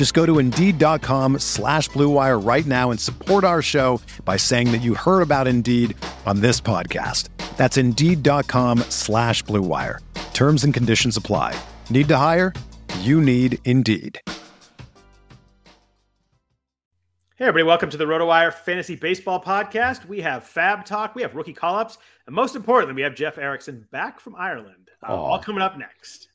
Just go to Indeed.com slash BlueWire right now and support our show by saying that you heard about Indeed on this podcast. That's Indeed.com slash BlueWire. Terms and conditions apply. Need to hire? You need Indeed. Hey, everybody, welcome to the RotoWire Fantasy Baseball Podcast. We have FAAB Talk, we have rookie call ups, and most importantly, we have Jeff Erickson back from Ireland. Uh, all coming up next.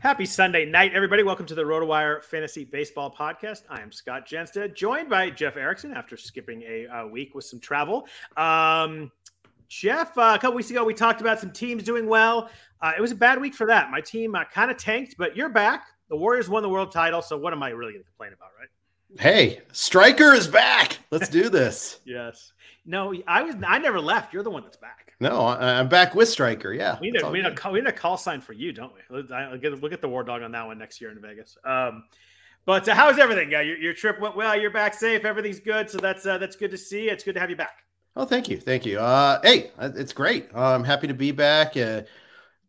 Happy Sunday night, everybody. Welcome to the RotoWire Fantasy Baseball Podcast. I am Scott Jenstad, joined by Jeff Erickson after skipping a, a week with some travel. Um, Jeff, uh, a couple weeks ago, we talked about some teams doing well. Uh, it was a bad week for that. My team uh, kind of tanked, but you're back. The Warriors won the world title, so what am I really going to complain about, right? Hey, Striker is back. Let's do this. yes. No, I was. I never left. You're the one that's back. No, I, am back with Striker. Yeah, we need, a, we, need a, we need a call sign for you, don't we? I'll get, we'll get the War Dog on that one next year in Vegas. Um, but uh, how's everything? Uh, your, your trip went well. You're back safe. Everything's good. So that's uh, that's good to see. It's good to have you back. Oh, thank you, thank you. Uh, hey, uh, it's great. Uh, I'm happy to be back. Uh,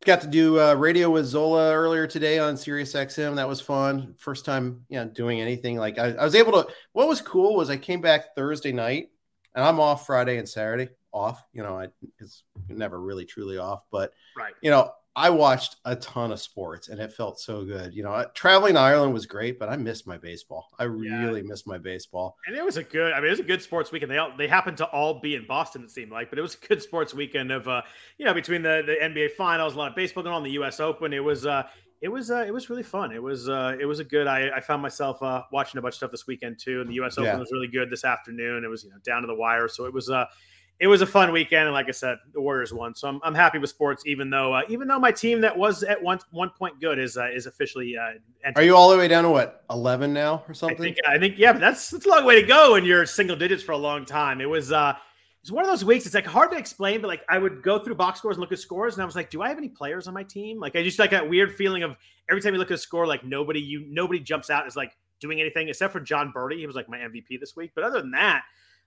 got to do uh, radio with Zola earlier today on Sirius XM. That was fun. First time, you know, doing anything like I, I was able to. What was cool was I came back Thursday night and I'm off Friday and Saturday off. You know, I it's never really truly off, but right. You know, I watched a ton of sports and it felt so good. You know, traveling to Ireland was great, but I missed my baseball. I really missed my baseball. And it was a good. I mean, it was a good sports weekend. They all they happened to all be in Boston. It seemed like, but it was a good sports weekend of uh, you know, between the the NBA Finals, a lot of baseball going on, the U.S. Open. It was uh, it was uh, it was really fun. It was uh, it was a good. I, I found myself uh, watching a bunch of stuff this weekend too, and the U.S. Open yeah. was really good this afternoon. It was you know down to the wire, so it was uh it was a fun weekend, and like I said, the Warriors won. So I'm, I'm happy with sports, even though uh, even though my team that was at one one point good is uh, is officially. Uh, Are you all the way down to what eleven now or something? I think, I think yeah, but that's that's a long way to go, and you're single digits for a long time. It was uh it's one of those weeks. It's like hard to explain, but like I would go through box scores and look at scores, and I was like, do I have any players on my team? Like I just like that weird feeling of every time you look at a score, like nobody you nobody jumps out is like doing anything except for Jon Berti. He was like my MVP this week, but other than that,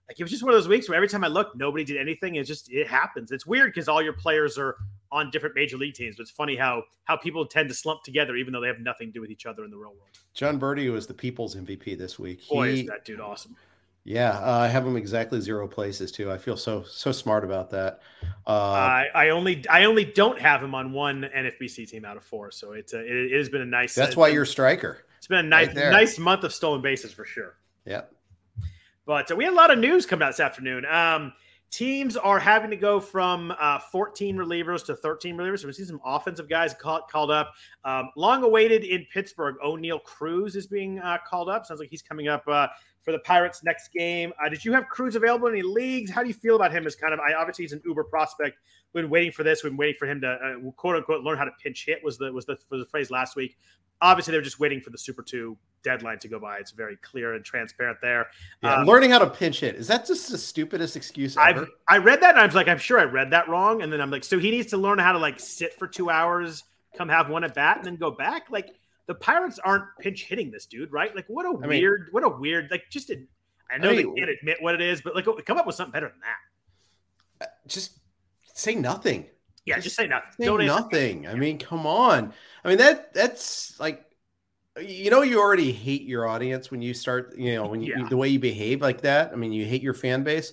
like it was just one of those weeks where every time I looked, nobody did anything. It just it happens. It's weird because all your players are on different major league teams. But it's funny how how people tend to slump together even though they have nothing to do with each other in the real world. Jon Berti was the people's MVP this week. Boy, he, is that dude awesome. Yeah, uh, I have him exactly zero places too. I feel so so smart about that. Uh, I, I only I only don't have him on one NFBC team out of four, so it's a, it, it has been a nice. That's uh, why you're striker. It's been a nice right nice month of stolen bases for sure. Yeah, but uh, we had a lot of news coming out this afternoon. Um, teams are having to go from uh, 14 relievers to 13 relievers. So we see some offensive guys called, called up. Um, long awaited in Pittsburgh, Oneil Cruz is being uh, called up. Sounds like he's coming up uh, for the Pirates next game. Uh, did you have Cruz available in any leagues? How do you feel about him as kind of, I obviously he's an uber prospect. We've been waiting for this. We've been waiting for him to uh, quote unquote learn how to pinch hit was the, was the, was the phrase last week. Obviously they're just waiting for the super two deadline to go by. It's very clear and transparent there. Yeah, um, learning how to pinch hit. Is that just the stupidest excuse ever? i I read that and I was like, I'm sure I read that wrong. And then I'm like, so he needs to learn how to like sit for two hours, come have one at bat and then go back. Like the Pirates aren't pinch hitting this dude, right? Like what a I weird, mean, what a weird, like just, a, I know I mean, they can't admit what it is, but like come up with something better than that. Uh, just say nothing. Yeah, just, just say nothing. Say Don't nothing. I mean, come on. I mean that that's like you know you already hate your audience when you start you know when you yeah. the way you behave like that i mean you hate your fan base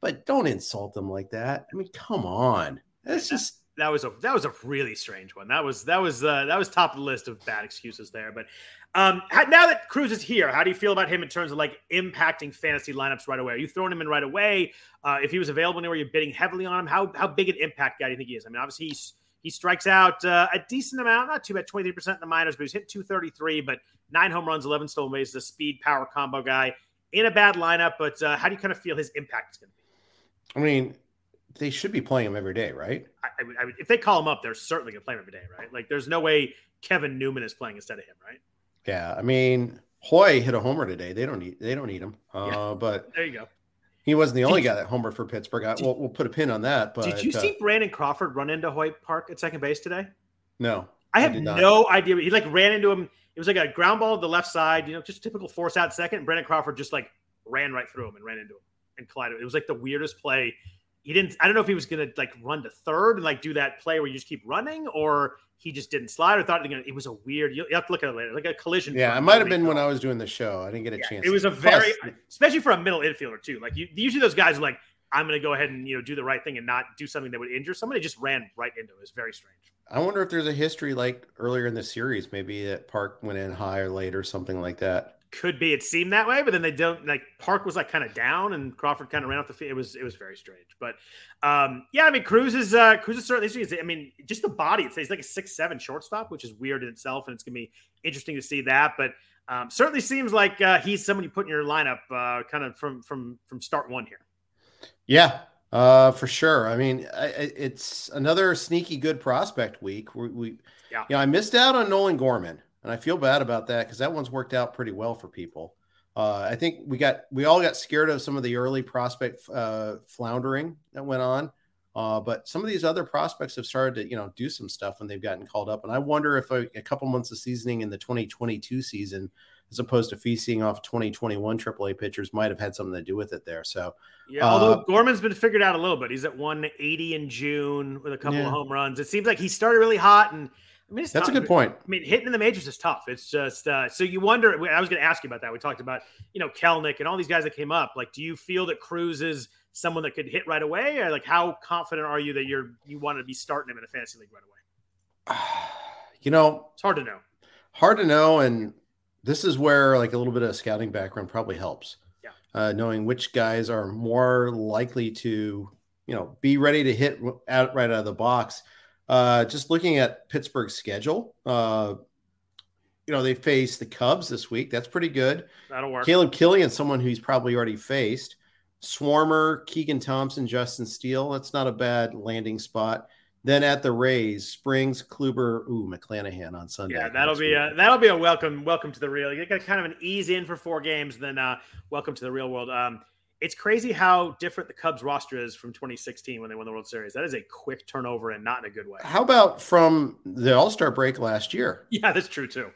but don't insult them like that i mean come on that's just that was a that was a really strange one. That was that was uh, that was top of the list of bad excuses there. But um, now that Cruz is here, how do you feel about him in terms of like impacting fantasy lineups right away? Are you throwing him in right away? Uh, if he was available anywhere, you're bidding heavily on him. How how big an impact guy do you think he is? I mean, obviously he's he strikes out uh, a decent amount, not too bad, 23% in the minors, but he's hit 233, but nine home runs, 11 stolen bases, a speed power combo guy in a bad lineup. But uh, how do you kind of feel his impact is going to be? I mean, they should be playing him every day, right? I, I, I, if they call him up, they're certainly going to play him every day, right? Like, there's no way Kevin Newman is playing instead of him, right? Yeah, I mean, Hoy hit a homer today. They don't need they don't need him. Uh, yeah. But there you go. He wasn't the only guy that homer for Pittsburgh. I, we'll, we'll put a pin on that. But did you uh, see Brandon Crawford run into Hoy Park at second base today? No, I have no idea. He like ran into him. It was like a ground ball to the left side, you know, just typical force out second. Brandon Crawford just like ran right through him and ran into him and collided. It was like the weirdest play he didn't. I don't know if he was gonna like run to third and like do that play where you just keep running, or he just didn't slide, or thought it was a weird. You have to look at it later, like a collision. Yeah, it might have been when I was doing the show. I didn't get a yeah, chance. It was a very, Plus, especially for a middle infielder too. Like you, usually those guys are like, I'm going to go ahead and you know do the right thing and not do something that would injure somebody. Just ran right into it. It was very strange. I wonder if there's a history like earlier in the series, maybe that Park went in high or late or something like that could be it seemed that way, but then they don't like Park was like kind of down and Crawford kind of ran off the field. It was it was very strange. But um yeah, I mean Cruz is uh Cruz is certainly I mean, just the body, it's he's like a six seven shortstop, which is weird in itself, and it's gonna be interesting to see that. But um certainly seems like uh he's someone you put in your lineup uh kind of from from from start one here. Yeah, uh, for sure. I mean, I, it's another sneaky good prospect week. We, we yeah. You know, I missed out on Nolan Gorman and I feel bad about that because that one's worked out pretty well for people. Uh, I think we got we all got scared of some of the early prospect uh, floundering that went on, uh, but some of these other prospects have started to you know do some stuff when they've gotten called up, and I wonder if a, a couple months of seasoning in the 2022 season, as opposed to feasting off 2021 AAA pitchers, might have had something to do with it there. So yeah, although uh, Gorman's been figured out a little bit, he's at 180 in June with a couple yeah. of home runs. It seems like he started really hot and I mean, that's tough. a good point. I mean, hitting in the majors is tough. It's just uh, so you wonder. I was going to ask you about that. We talked about you know Kelenic and all these guys that came up. Like, do you feel that Cruz is someone that could hit right away, or like how confident are you that you're you want to be starting him in a fantasy league right away? You know, it's hard to know. Hard to know, and this is where like a little bit of scouting background probably helps. Yeah, uh, knowing which guys are more likely to you know be ready to hit out right out of the box uh, just looking at Pittsburgh's schedule, uh, you know, they face the Cubs this week. That's pretty good. That'll work. Caleb Kilian, someone who's probably already faced. Swarmer, Keegan Thompson, Justin Steele. That's not a bad landing spot. Then at the Rays, Springs, Kluber, ooh, McClanahan on Sunday. Yeah, that'll be a, that'll be a welcome welcome to the real. You got kind of an ease in for four games, then uh, welcome to the real world. Um, it's crazy how different the Cubs roster is from 2016 when they won the World Series. That is a quick turnover and not in a good way. How about from the All Star break last year? Yeah, that's true too.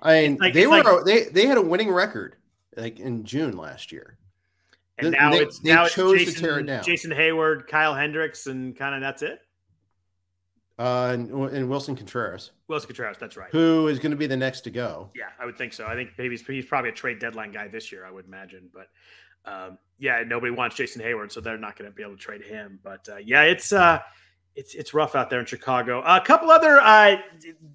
I mean, like, they were like, they they had a winning record like in June last year, and now they, it's they now chose it's Jason, to tear it down. Jason Heyward, Kyle Hendricks, and kind of that's it. Uh, and, and, Willson Contreras. Willson Contreras, that's right. Who is going to be the next to go? Yeah, I would think so. I think maybe he's, he's probably a trade deadline guy this year. I would imagine, but um, yeah, nobody wants Jason Heyward, so they're not going to be able to trade him. But uh, yeah, it's uh, it's it's rough out there in Chicago. Uh, a couple other uh,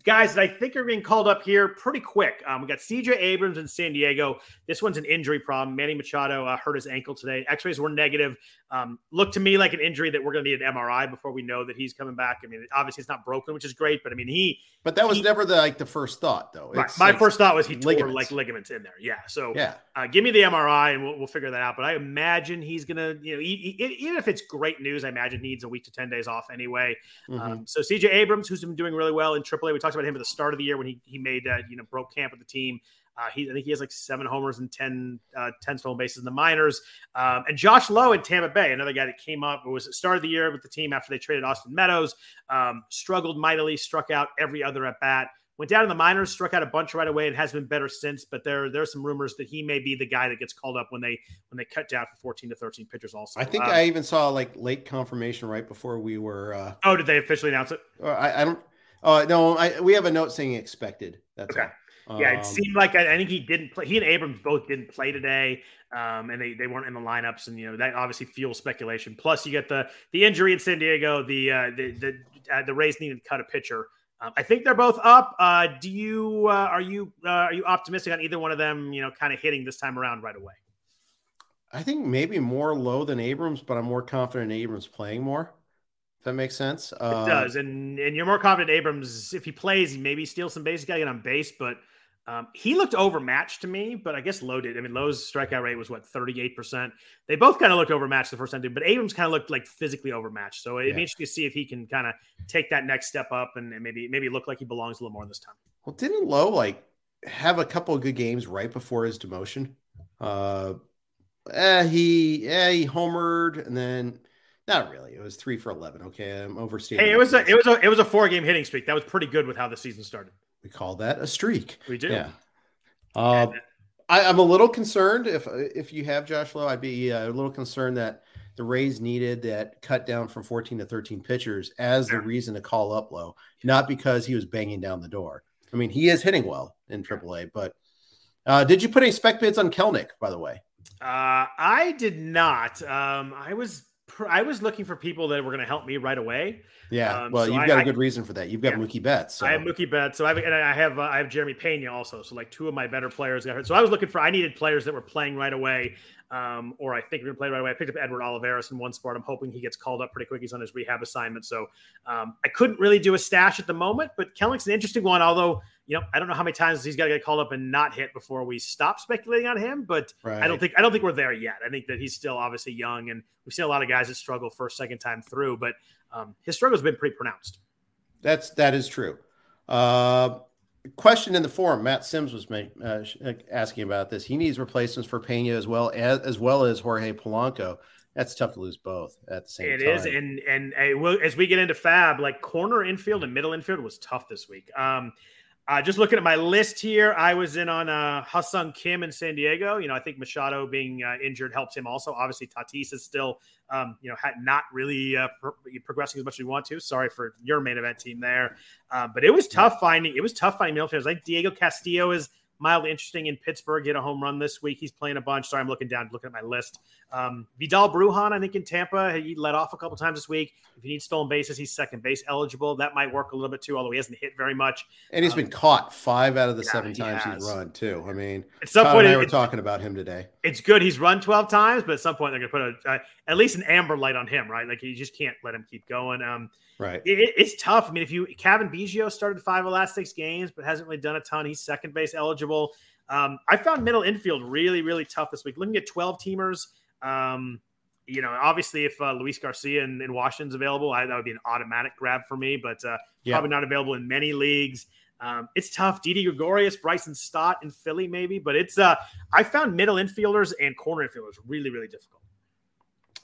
guys that I think are being called up here pretty quick. Um, we got C.J. Abrams in San Diego. This one's an injury problem. Manny Machado uh, hurt his ankle today. X-rays were negative. Um, looked to me like an injury that we're going to need an MRI before we know that he's coming back. I mean, obviously it's not broken, which is great, but I mean he. But that was he, never the like the first thought though. Right. My like first thought was he ligaments. tore like ligaments in there. Yeah. So yeah, uh, give me the MRI and we'll, we'll figure that out. But I imagine he's gonna, you know, he, he, even if it's great news, I imagine he needs a week to ten days off anyway. Mm-hmm. Um, so CJ Abrams, who's been doing really well in AAA, we talked about him at the start of the year when he he made uh, you know broke camp with the team. Uh, he, I think he has like seven homers and 10, uh, 10 stolen bases in the minors. Um, and Josh Lowe in Tampa Bay, another guy that came up, was at the start of the year with the team after they traded Austin Meadows, um, struggled mightily, struck out every other at bat. Went down in the minors, struck out a bunch right away, and has been better since. But there, there's some rumors that he may be the guy that gets called up when they when they cut down for 14 to 13 pitchers. Also, I think um, I even saw like late confirmation right before we were. Uh, oh, did they officially announce it? I, I don't. Oh no, I, we have a note saying expected. That's okay. All. Yeah, it um, seemed like I, I, think he didn't play. He and Abrams both didn't play today, um, and they, they weren't in the lineups. And you know that obviously fuels speculation. Plus, you get the the injury in San Diego, the uh, the, the uh, the Rays needed to cut a pitcher. Um, I think they're both up. Uh, do you uh, are you uh, are you optimistic on either one of them? You know, kind of hitting this time around right away. I think maybe more Lowe than Abrams, but I'm more confident in Abrams playing more. If that makes sense. It uh, does, and and you're more confident Abrams if he plays, he maybe steals some base, got to get on base, but um, he looked overmatched to me, but I guess loaded. I mean, Lowe's strikeout rate was what 38%. They both kind of looked overmatched the first time, but Abrams kind of looked like physically overmatched. So it'd yeah. be interesting to see if he can kind of take that next step up and, and, maybe maybe look like he belongs a little more this time. Well, didn't Lowe like have a couple of good games right before his demotion? Uh, eh, he yeah he homered and then not really. It was three for eleven. Okay, I'm overstating. Hey, it was a it was a it was a four game hitting streak. That was pretty good with how the season started. We call that a streak. We do. Yeah. Uh, I, am a little concerned if if you have Josh Lowe, I'd be uh, a little concerned that the Rays needed that cut down from 14 to 13 pitchers as the reason to call up Lowe, not because he was banging down the door. I mean, he is hitting well in AAA, but uh, did you put any spec bids on Kelenic, by the way? Uh, I did not. Um, I was I was looking for people that were going to help me right away. Yeah, um, well, so you've got I, a good reason for that. You've got yeah, Mookie Betts. So. I have Mookie Betts. So I have, and I have uh, I have Jeremy Pena also. So like two of my better players got hurt. So I was looking for I needed players that were playing right away, um, or I think we're going to play right away. I picked up Edward Olivares in one spot. I'm hoping he gets called up pretty quick. He's on his rehab assignment. So um, I couldn't really do a stash at the moment, but Kelenic's an interesting one. Although you know, I don't know how many times he's got to get called up and not hit before we stop speculating on him. But right. I don't think I don't think we're there yet. I think that he's still obviously young, and we've seen a lot of guys that struggle first, second time through. But um, his struggle's been pretty pronounced. That's that is true. Uh, question in the forum: Matt Sims was make, uh, uh, asking about this. He needs replacements for Pena as well as as well as Jorge Polanco. That's tough to lose both at the same it time. It is, and and uh, as we get into FAAB, like corner infield and middle infield was tough this week. Um, uh, just looking at my list here, I was in on uh, Ha-Seong Kim in San Diego. You know, I think Machado being uh, injured helps him also. Obviously, Tatis is still, um, you know, not really uh, pro- progressing as much as we want to. Sorry for your main event team there, uh, but it was tough finding. It was tough finding middle fielders. Like Diego Castillo is mildly interesting in Pittsburgh. Hit a home run this week. He's playing a bunch. Sorry, I'm looking down, looking at my list. Um, Vidal Bruján, I think in Tampa, he let off a couple times this week. If you need stolen bases, he's second base eligible. That might work a little bit too, although he hasn't hit very much. And he's um, been caught five out of the yeah, seven he times has. he's run too. I mean, at some Todd point, and I were talking about him today. It's good he's run 12 times, but at some point they're going to put a, uh, at least an amber light on him, right? Like you just can't let him keep going. Um, right. It, it's tough. I mean, if you Cavan Biggio started five of the last six games, but hasn't really done a ton. He's second base eligible. Um, I found middle infield really, really tough this week. Looking at 12 teamers, um, you know, obviously if uh, Luis Garcia in, in Washington's available, I, that would be an automatic grab for me, but uh, yeah. probably not available in many leagues. Um, it's tough. Didi Gregorius, Bryson Stott in Philly, maybe, but it's uh, I found middle infielders and corner infielders really, really difficult.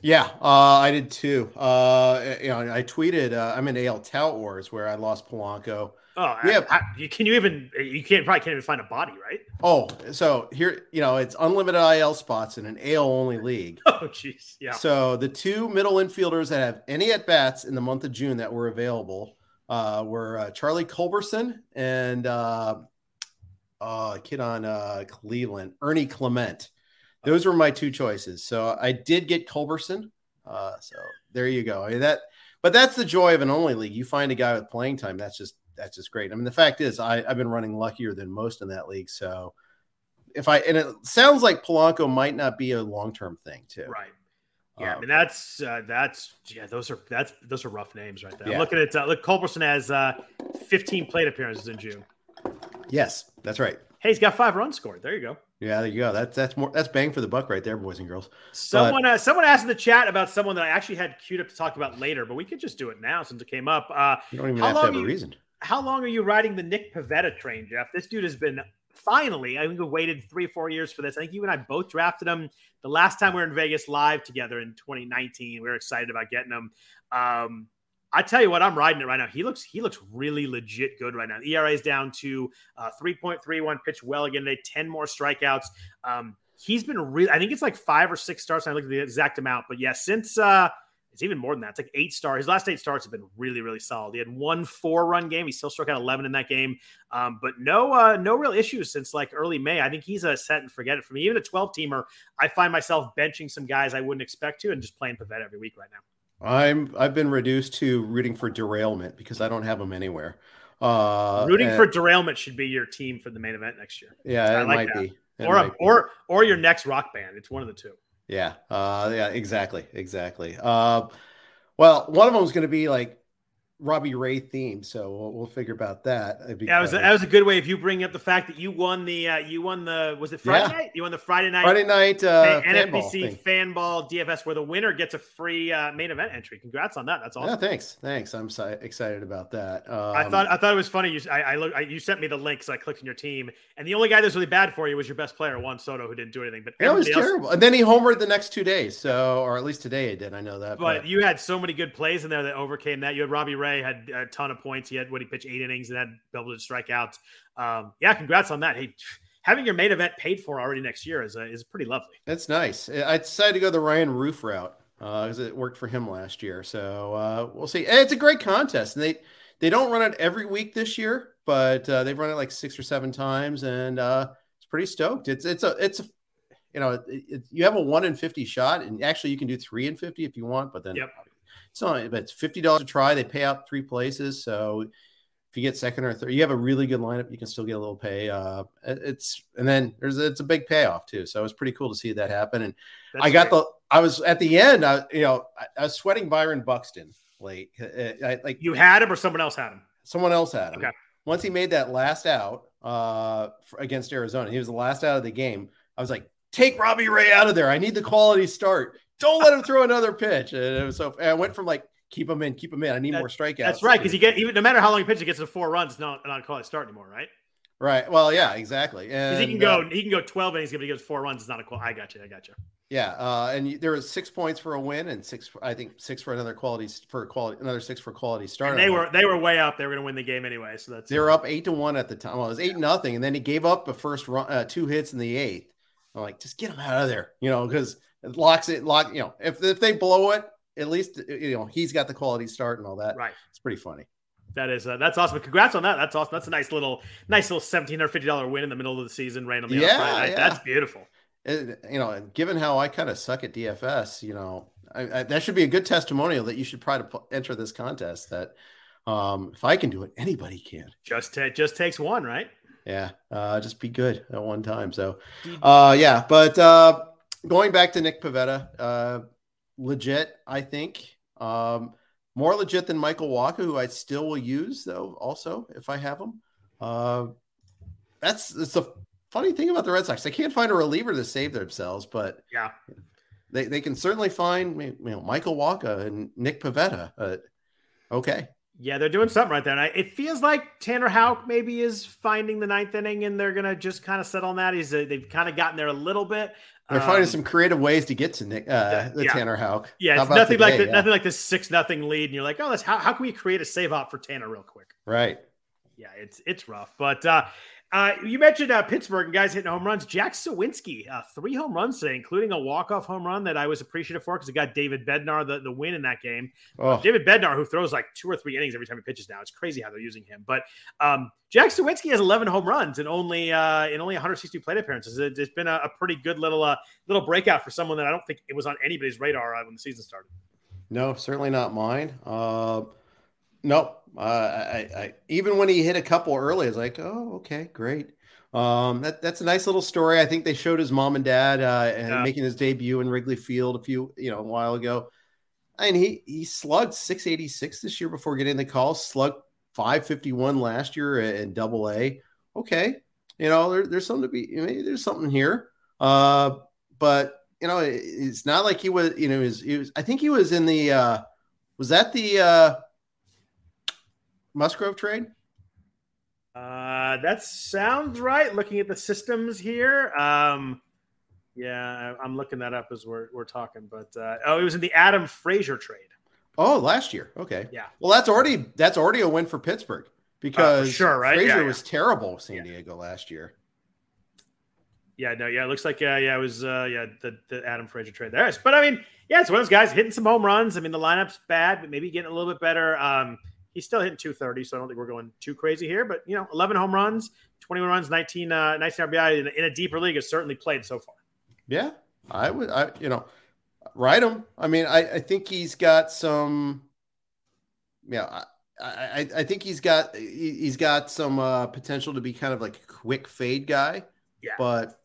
Yeah, uh, I did too. Uh, you know, I tweeted uh, I'm in AL Tout Wars where I lost Polanco. Oh, yeah. can you even? You can't probably can't even find a body, right? Oh, so here, you know, it's unlimited IL spots in an AL only league. Oh, jeez, yeah. So the two middle infielders that have any at bats in the month of June that were available uh, were uh, Charlie Culberson and uh, uh, kid on uh, Cleveland, Ernie Clement. Those were my two choices. So I did get Culberson. Uh, so there you go. I mean, that, but that's the joy of an only league. You find a guy with playing time. That's just that's just great. I mean, the fact is, I, I've been running luckier than most in that league. So if I and it sounds like Polanco might not be a long term thing too. Right. Yeah, um, I mean that's uh, that's yeah those are that's those are rough names right there. Yeah. I'm looking at uh, look Culberson has uh, 15 plate appearances in June. Yes, that's right. Hey, he's got five runs scored. There you go. Yeah, there you go. That's that's more that's bang for the buck right there, boys and girls. Someone but, uh, someone asked in the chat about someone that I actually had queued up to talk about later, but we could just do it now since it came up. Uh, you don't even have to have a reason. How long are you riding the Nick Pivetta train, Jeff? This dude has been finally. I think we waited three four years for this. I think you and I both drafted him the last time we were in Vegas live together in 2019. We were excited about getting him. Um, I tell you what, I'm riding it right now. He looks he looks really legit good right now. ERA is down to uh, 3.31. Pitch well again today. 10 more strikeouts. Um, he's been really. I think it's like five or six starts. I look at the exact amount, but yeah, since uh, it's even more than that. It's like eight stars. His last eight starts have been really, really solid. He had one four run game. He still struck out 11 in that game. Um, but no, uh, no real issues since like early May. I think he's a set and forget it for me. Even a 12 teamer, I find myself benching some guys I wouldn't expect to and just playing Pivetta every week right now. I'm I've been reduced to rooting for derailment because I don't have them anywhere. Uh, rooting and, for derailment should be your team for the main event next year. Yeah, I it like might that. be. It or a, or or your next rock band. It's one of the two. Yeah. Uh, yeah. Exactly. Exactly. Uh, well, one of them is going to be like Robbie Ray theme, so we'll, we'll figure about that. Yeah, that was, a, that was a good way. If you bring up the fact that you won the uh, you won the was it Friday yeah. night? You won the Friday night Friday night uh, NFBC fan ball DFS where the winner gets a free uh, main event entry. Congrats on that. That's awesome. Yeah, thanks, thanks. I'm so excited about that. Um, I thought I thought it was funny. You I, I look I, you sent me the link, so I clicked on your team, and the only guy that was really bad for you was your best player, Juan Soto, who didn't do anything. But it was else, terrible. And then he homered the next two days, so or at least today it did. I know that. But, but, you had so many good plays in there that overcame that. You had Robbie Ray had a ton of points. He had what he pitched eight innings and had be able to strike out. Um, yeah, congrats on that. Hey, having your main event paid for already next year is is pretty lovely. That's nice. I decided to go the Ryan Roof route uh, because uh, it worked for him last year. So uh, we'll see. It's a great contest, and they they don't run it every week this year, but uh, they've run it like six or seven times, and uh, it's pretty stoked. It's it's a it's a you know it, it, you have a one in fifty shot, and actually you can do three in fifty if you want, but then yep. It's only, but it's fifty dollars to try. They pay out three places, so if you get second or third, you have a really good lineup. You can still get a little pay. Uh, it's and then there's it's a big payoff too. So it was pretty cool to see that happen. And That's I got great. the I was at the end. I you know I, I was sweating Byron Buxton late. I, I, like you had him or someone else had him. Someone else had him. Okay. Once he made that last out uh, against Arizona, he was the last out of the game. I was like, take Robbie Ray out of there. I need the quality start. Don't let him throw another pitch. And so I went from like keep him in, keep him in. I need that, more strikeouts. That's right, because you get even no matter how long he pitches, he gets to four runs. It's not not call it start anymore, right? Right. Well, yeah, exactly. Because he can go, uh, he can go twelve innings, but he goes four runs. It's not a call. I got you. I got you. Yeah, uh, and there was six points for a win, and six, I think, six for another quality for quality, another six for quality start. And they were they were way up. They were going to win the game anyway. So that's they were up eight to one at the time. Well, it was eight nothing, and then he gave up the first run, uh, two hits in the eighth. I'm like, just get him out of there, you know, because it locks it lock. You know, if if they blow it, at least you know he's got the quality start and all that. Right. It's pretty funny. That is uh, that's awesome. Congrats on that. That's awesome. That's a nice little nice little seventeen hundred fifty dollar win in the middle of the season, randomly. Yeah, yeah. That's beautiful. It, you know, given how I kind of suck at DFS, you know, I, I, that should be a good testimonial that you should try to enter this contest. That um, if I can do it, anybody can. Just t- just takes one, right? Yeah, uh, just be good at one time. So, uh, yeah, but uh, going back to Nick Pivetta, uh, legit, I think. Um, more legit than Michael Wacha, who I still will use though. Also, if I have him, uh, that's that's a funny thing about the Red Sox. They can't find a reliever to save themselves, but yeah, they, they can certainly find you know Michael Wacha and Nick Pivetta. Uh, okay, yeah, they're doing something right there. And I, it feels like Tanner Houck maybe is finding the ninth inning and they're going to just kind of settle on that. He's a, they've kind of gotten there a little bit. They're um, finding some creative ways to get to Nick, uh, the yeah. Tanner Houck. Yeah, it's nothing today? like the, yeah. nothing like this six nothing lead, and you're like, oh, that's how, how can we create a save op for Tanner real quick? Right. Yeah, it's it's rough, but uh, uh, you mentioned uh, Pittsburgh and guys hitting home runs. Jack Suwinski, uh, three home runs today, including a walk-off home run that I was appreciative for because it got David Bednar the, the win in that game. Oh. David Bednar, who throws like two or three innings every time he pitches now. It's crazy how they're using him. But um, Jack Suwinski has 11 home runs and only uh, in only 160 plate appearances. It, has been a, a, pretty good little uh, little breakout for someone that I don't think it was on anybody's radar uh, when the season started. No, certainly not mine. Uh, nope. Uh, I, I, even when he hit a couple early, I was like, oh, okay, great. Um, that, that's a nice little story. I think they showed his mom and dad uh, and yeah. making his debut in Wrigley Field a few, you know, a while ago. And he he slugged 686 this year before getting the call, slugged 551 last year in double A. Okay. You know, there, there's something to be, maybe there's something here. Uh, but you know, it, it's not like he was, you know, he was, he was, I think he was in the, uh, was that the, uh, Musgrove trade? Uh, that sounds right. Looking at the systems here. Um, yeah, I'm looking that up as we're, we're talking. But uh, oh, it was in the Adam Frazier trade. Oh, last year. Okay. Yeah. Well, that's already that's already a win for Pittsburgh because uh, sure, right? Frazier yeah, yeah. was terrible San yeah. Diego last year. Yeah, no, yeah, it looks like yeah, yeah, it was uh, yeah the, the Adam Frazier trade there. But I mean, yeah, it's one of those guys hitting some home runs. I mean, the lineup's bad, but maybe getting a little bit better. Um, He's still hitting 230, so I don't think we're going too crazy here. But, you know, 11 home runs, 21 runs, 19, uh, 19 RBI in, in a deeper league has certainly played so far. Yeah, I would, I, you know, Ride him. I mean, I, I think he's got some. Yeah, I, I, I think he's got he's got some uh, potential to be kind of like a quick fade guy. Yeah. But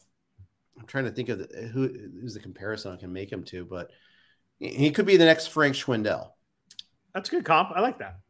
I'm trying to think of the, who who's the comparison I can make him to, but he could be the next Frank Schwindel. That's a good comp. I like that.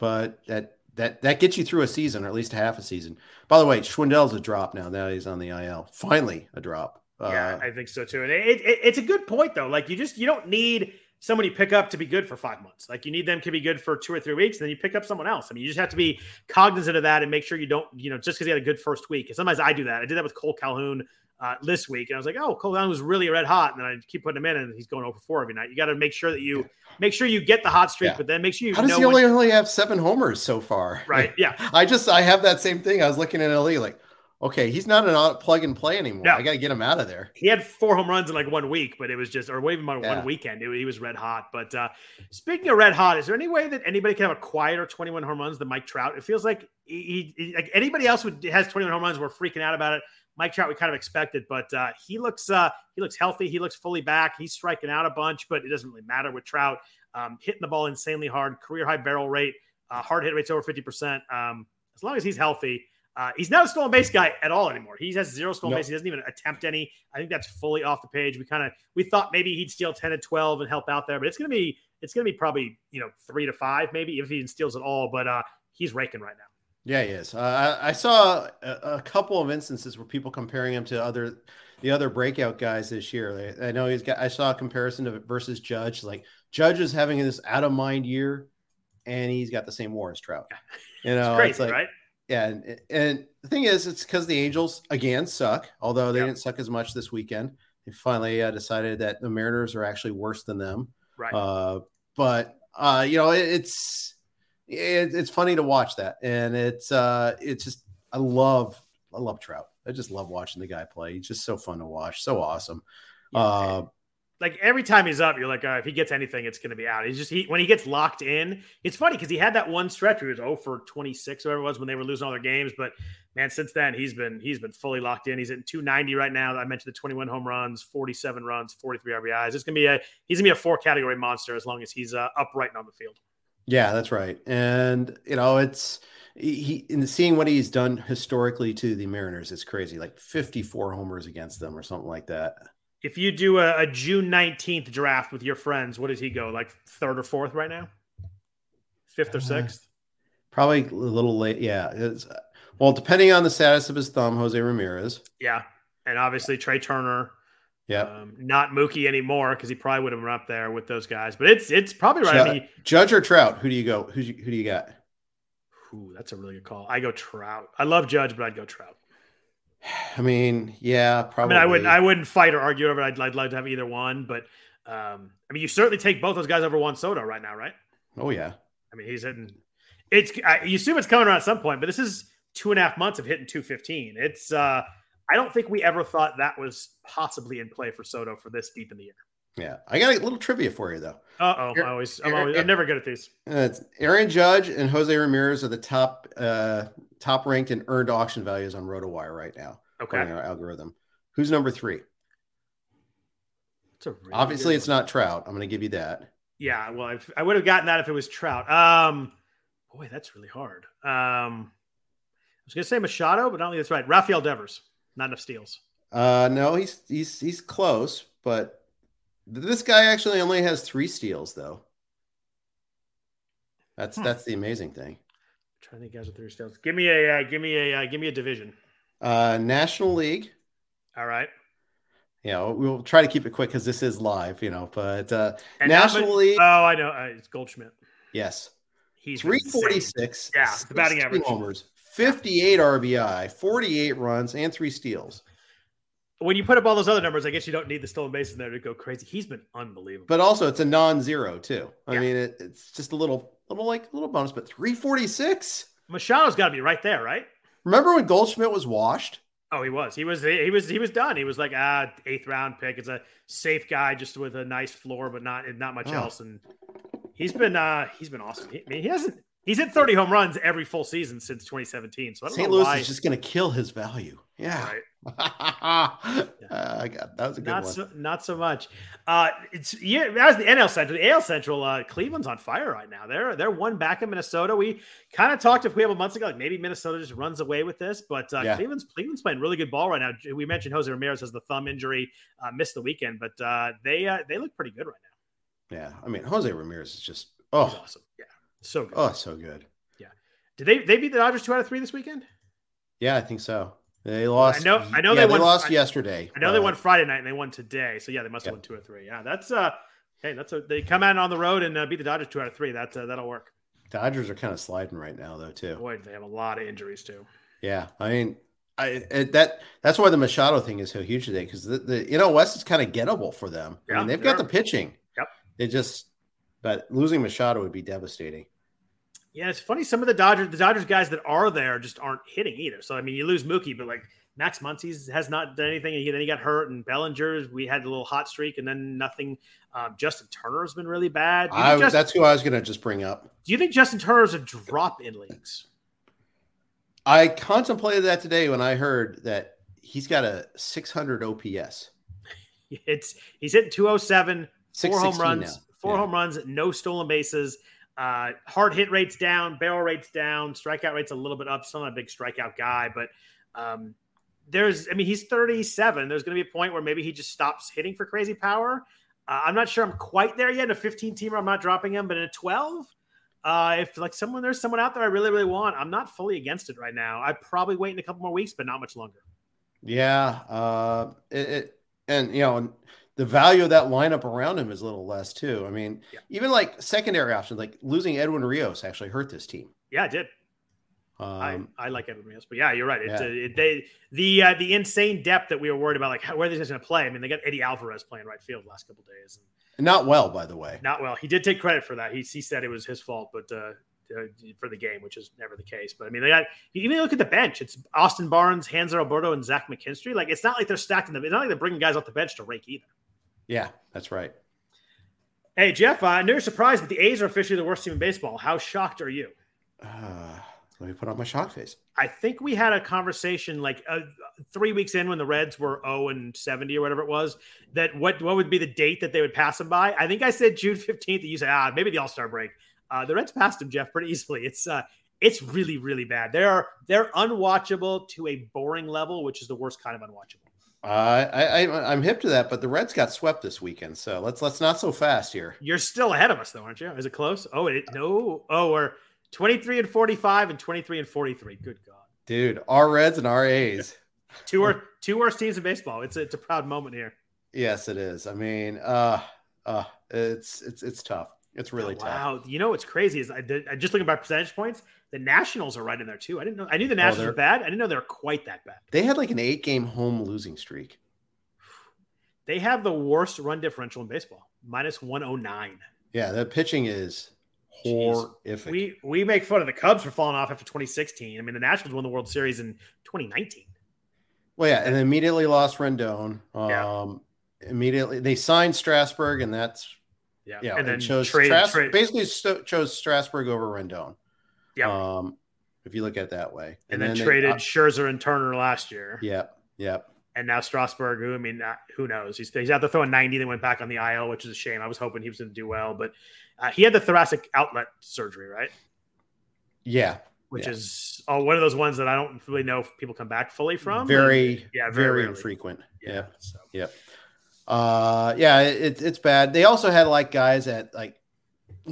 But that that that gets you through a season or at least half a season. By the way, Schwindel's a drop now. Now he's on the IL. Finally, a drop. Yeah, uh, I think so too. And it, it, it's a good point though. Like you just you don't need somebody pick up to be good for five months. Like you need them to be good for two or three weeks, and then you pick up someone else. I mean, you just have to be cognizant of that and make sure you don't, you know, just because he had a good first week. And sometimes I do that. I did that with Cole Calhoun uh, this week, and I was like, oh, Cole Calhoun was really red hot, and then I keep putting him in, and he's going over four every night. You got to make sure that you make sure you get the hot streak, yeah. but then make sure you. How does he only when... only have seven homers so far? Right. Yeah. I just I have that same thing. I was looking at LE like okay, he's not an plug and play anymore. No. I got to get him out of there. He had four home runs in like one week, but it was just, or even on yeah. one weekend, it, he was red hot. But uh, speaking of red hot, is there any way that anybody can have a quieter 21 home runs than Mike Trout? It feels like he, he like anybody else would has 21 home runs. We're freaking out about it. Mike Trout, we kind of expected, but uh, he looks uh, he looks healthy. He looks fully back. He's striking out a bunch, but it doesn't really matter with Trout. Um, hitting the ball insanely hard, career high barrel rate, uh, hard hit rates over 50%. Um, as long as he's healthy, uh, he's not a stolen base guy at all anymore. He has zero stolen base. He doesn't even attempt any. I think that's fully off the page. We kind of we thought maybe he'd steal ten to twelve and help out there, but it's gonna be it's gonna be probably you know three to five maybe if he steals it all. But uh, he's raking right now. Yeah, he is. Uh, I, I, saw a, a, couple of instances where people comparing him to other the other breakout guys this year. I, I know he's got. I saw a comparison of it versus Judge. Like Judge is having this out of mind year, and he's got the same WAR as Trout. You know, it's crazy, it's like, right? Yeah, and, and the thing is, it's because the Angels again suck. Although they yep. didn't suck as much this weekend, they finally uh, decided that the Mariners are actually worse than them. Right. Uh, but uh, you know, it, it's it, it's funny to watch that, and it's uh, it's just I love I love Trout. I just love watching the guy play. He's just so fun to watch, so awesome. Yeah, uh, like every time he's up, you're like, if he gets anything, it's going to be out. He's just he when he gets locked in. It's funny because he had that one stretch where he was 0 for 26, whatever it was, when they were losing all their games. But man, since then he's been he's been fully locked in. He's at 290 right now. I mentioned the 21 home runs, 47 runs, 43 RBIs. It's gonna be a he's gonna be a four category monster as long as he's uh, upright and on the field. Yeah, that's right. And you know, it's he in seeing what he's done historically to the Mariners, it's crazy. Like 54 homers against them or something like that if you do a, a, June 19th draft with your friends, what does he go? Like third or fourth right now? Fifth or uh, sixth? Probably a little late. Yeah. It's, well, depending on the status of his thumb, Jose Ramirez. Yeah. And obviously Trea Turner. Yeah. Um, not Mookie anymore because he probably would have been up there with those guys. But it's it's probably right. I mean, Judge or Trout? Who do you go? Who, who do you got? Ooh, that's a really good call. I go Trout. I love Judge, but I'd go Trout. I mean, yeah, probably. I mean, I wouldn't, I wouldn't fight or argue over it. I'd, I'd like to have either one, but um, I mean, you certainly take both those guys over Juan Soto right now, right? Oh yeah. I mean, he's hitting. It's I, you assume it's coming around at some point, but this is two and a half months of hitting 215. It's uh, I don't think we ever thought that was possibly in play for Soto for this deep in the year. Yeah, I got a little trivia for you though. Uh oh, I always, I'm always, I'm never good at these. it's Aaron Judge and Jose Ramirez are the top, uh, top ranked and earned auction values on RotoWire right now. Okay. Our algorithm. Who's number three? Really Obviously, it's not Trout. I'm going to give you that. Yeah, well, I've, i would have gotten that if it was Trout. Um, boy, that's really hard. Um, I was going to say Machado, but I don't think that's right. Rafael Devers, not enough steals. Uh, no, he's he's he's close, but this guy actually only has three steals, though. That's hmm. that's the amazing thing. I'm trying to think guys with three steals. Give me a uh, give me a uh, give me a division. Uh, National League. All right. Yeah, we'll try to keep it quick because this is live, you know. But uh, National League. Oh, I know. Uh, it's Goldschmidt. Yes. He's 346. Yeah, the batting average. Homers, 58 RBI, 48 runs, and three steals. When you put up all those other numbers, I guess you don't need the stolen bases there to go crazy. He's been unbelievable. But also, it's a non-zero too. I yeah. mean, it, it's just a little, little like a little bonus. But 346. Machado's got to be right there, right? Remember when Goldschmidt was washed? Oh, he was. He was. He was. He was done. He was like ah eighth round pick. It's a safe guy, just with a nice floor, but not not much oh. else. And he's been uh he's been awesome. He, I mean, he hasn't He's hit 30 home runs every full season since 2017. So St. Louis why. is just going to kill his value. Yeah. Right. uh, that was a good not one. So, not so much. Uh, it's yeah. As the NL Central, the AL Central, uh, Cleveland's on fire right now. They're they're one back in Minnesota. We kind of talked a couple months ago, like maybe Minnesota just runs away with this, but uh, yeah. Cleveland's Cleveland's playing really good ball right now. We mentioned Jose Ramirez has the thumb injury, uh, missed the weekend, but uh, they uh, they look pretty good right now. Yeah, I mean Jose Ramirez is just oh He's awesome. Yeah, so good. Oh, so good. Yeah. Did they they beat the Dodgers two out of three this weekend? Yeah, I think so. They lost. I know. I know yeah, they, won, lost I, yesterday. I know uh, they won Friday night and they won today. So yeah, they must have won two or three. Yeah, that's uh, hey, that's a they come out on the road and uh, beat the Dodgers two out of three. That's uh, that'll work. Dodgers are kind of sliding right now though too. Boy, they have a lot of injuries too. Yeah, I mean, I it, that that's why the Machado thing is so huge today because the, the you know West is kind of gettable for them. Yeah, I mean, they've got the pitching. Yep. They just, but losing Machado would be devastating. Yeah, it's funny. Some of the Dodgers, the Dodgers guys that are there just aren't hitting either. So I mean, you lose Mookie, but like Max Muncy has not done anything. And then he got hurt, and Bellinger's we had a little hot streak, and then nothing. Um, Justin Turner's been really bad. I, Justin, that's who I was going to just bring up. Do you think Justin Turner's a drop in leagues? I contemplated that today when I heard that he's got a 600 OPS. It's he's hitting 207, four home runs, now. Four yeah. home runs, no stolen bases. Uh, hard hit rates down, barrel rates down, strikeout rates a little bit up. Still not a big strikeout guy, but um, there's, I mean, he's 37. There's going to be a point where maybe he just stops hitting for crazy power. Uh, I'm not sure I'm quite there yet. In a 15 teamer, I'm not dropping him, but in a 12, uh, if like someone there's someone out there I really really want, I'm not fully against it right now. I probably wait in a couple more weeks, but not much longer. Yeah, uh, it, it and you know the value of that lineup around him is a little less too. I mean, yeah. even like secondary options, like losing Edwin Rios actually hurt this team. Yeah, it did. Um, I, I like Edwin Rios, but yeah, you're right. It, yeah. it, they the uh, the insane depth that we were worried about, like how, where are these going to play? I mean, they got Eddy Alvarez playing right field last couple days, and, not well, by the way. Not well. He did take credit for that. He he said it was his fault, but uh, uh, for the game, which is never the case. But I mean, they got even look at the bench. It's Austin Barnes, Hanser Alberto, and Zach McKinstry. Like it's not like they're stacking them. It's not like they're bringing guys off the bench to rake either. Yeah, that's right. Hey Jeff, I know you're surprised, but the A's are officially the worst team in baseball. How shocked are you? Uh let me put on my shock face. I think we had a conversation like uh, three weeks in when the Reds were 0 and 70 or whatever it was. That what what would be the date that they would pass them by? I think I said June 15th. and You said ah maybe the All Star break. Uh, the Reds passed them, Jeff, pretty easily. It's uh it's really really bad. They're they're unwatchable to a boring level, which is the worst kind of unwatchable. Uh, I, I I'm hip to that, but the Reds got swept this weekend, so let's let's not so fast here. You're still ahead of us, though, aren't you? Is it close? Oh, it no. Oh, we're 23 and 45 and 23 and 43. Good God. Dude, our Reds and our A's. two or two worst teams in baseball. It's a, it's a proud moment here. Yes, it is. I mean, uh, uh, it's it's it's tough. It's really oh, wow. tough. Wow. You know what's crazy is I, did, I just looking at percentage points. The Nationals are right in there too. I didn't know. I knew the Nationals oh, were bad. I didn't know they were quite that bad. They had like an eight game home losing streak. They have the worst run differential in baseball, minus one oh nine. Yeah, the pitching is horrific. We we make fun of the Cubs for falling off after 2016. I mean, the Nationals won the World Series in 2019. Well, yeah, and immediately lost Rendon. Um, yeah. Immediately, they signed Strasburg, and that's yeah, yeah and then chose trade, Stras- trade. basically st- chose Strasburg over Rendon. Yeah, um, if you look at it that way, and, and then, then, traded they, uh, Scherzer and Turner last year. Yep, yep. And now Strasburg, who I mean, uh, who knows? He's, he's out there throwing 90, then went back on the IL, which is a shame. I was hoping he was going to do well, but uh, he had the thoracic outlet surgery, right? Yeah. Which yeah. is oh, one of those ones that I don't really know if people come back fully from. Very, yeah, very, very infrequent. Yeah. Yeah. So. Yep. Uh, yeah, it, it's bad. They also had like guys that like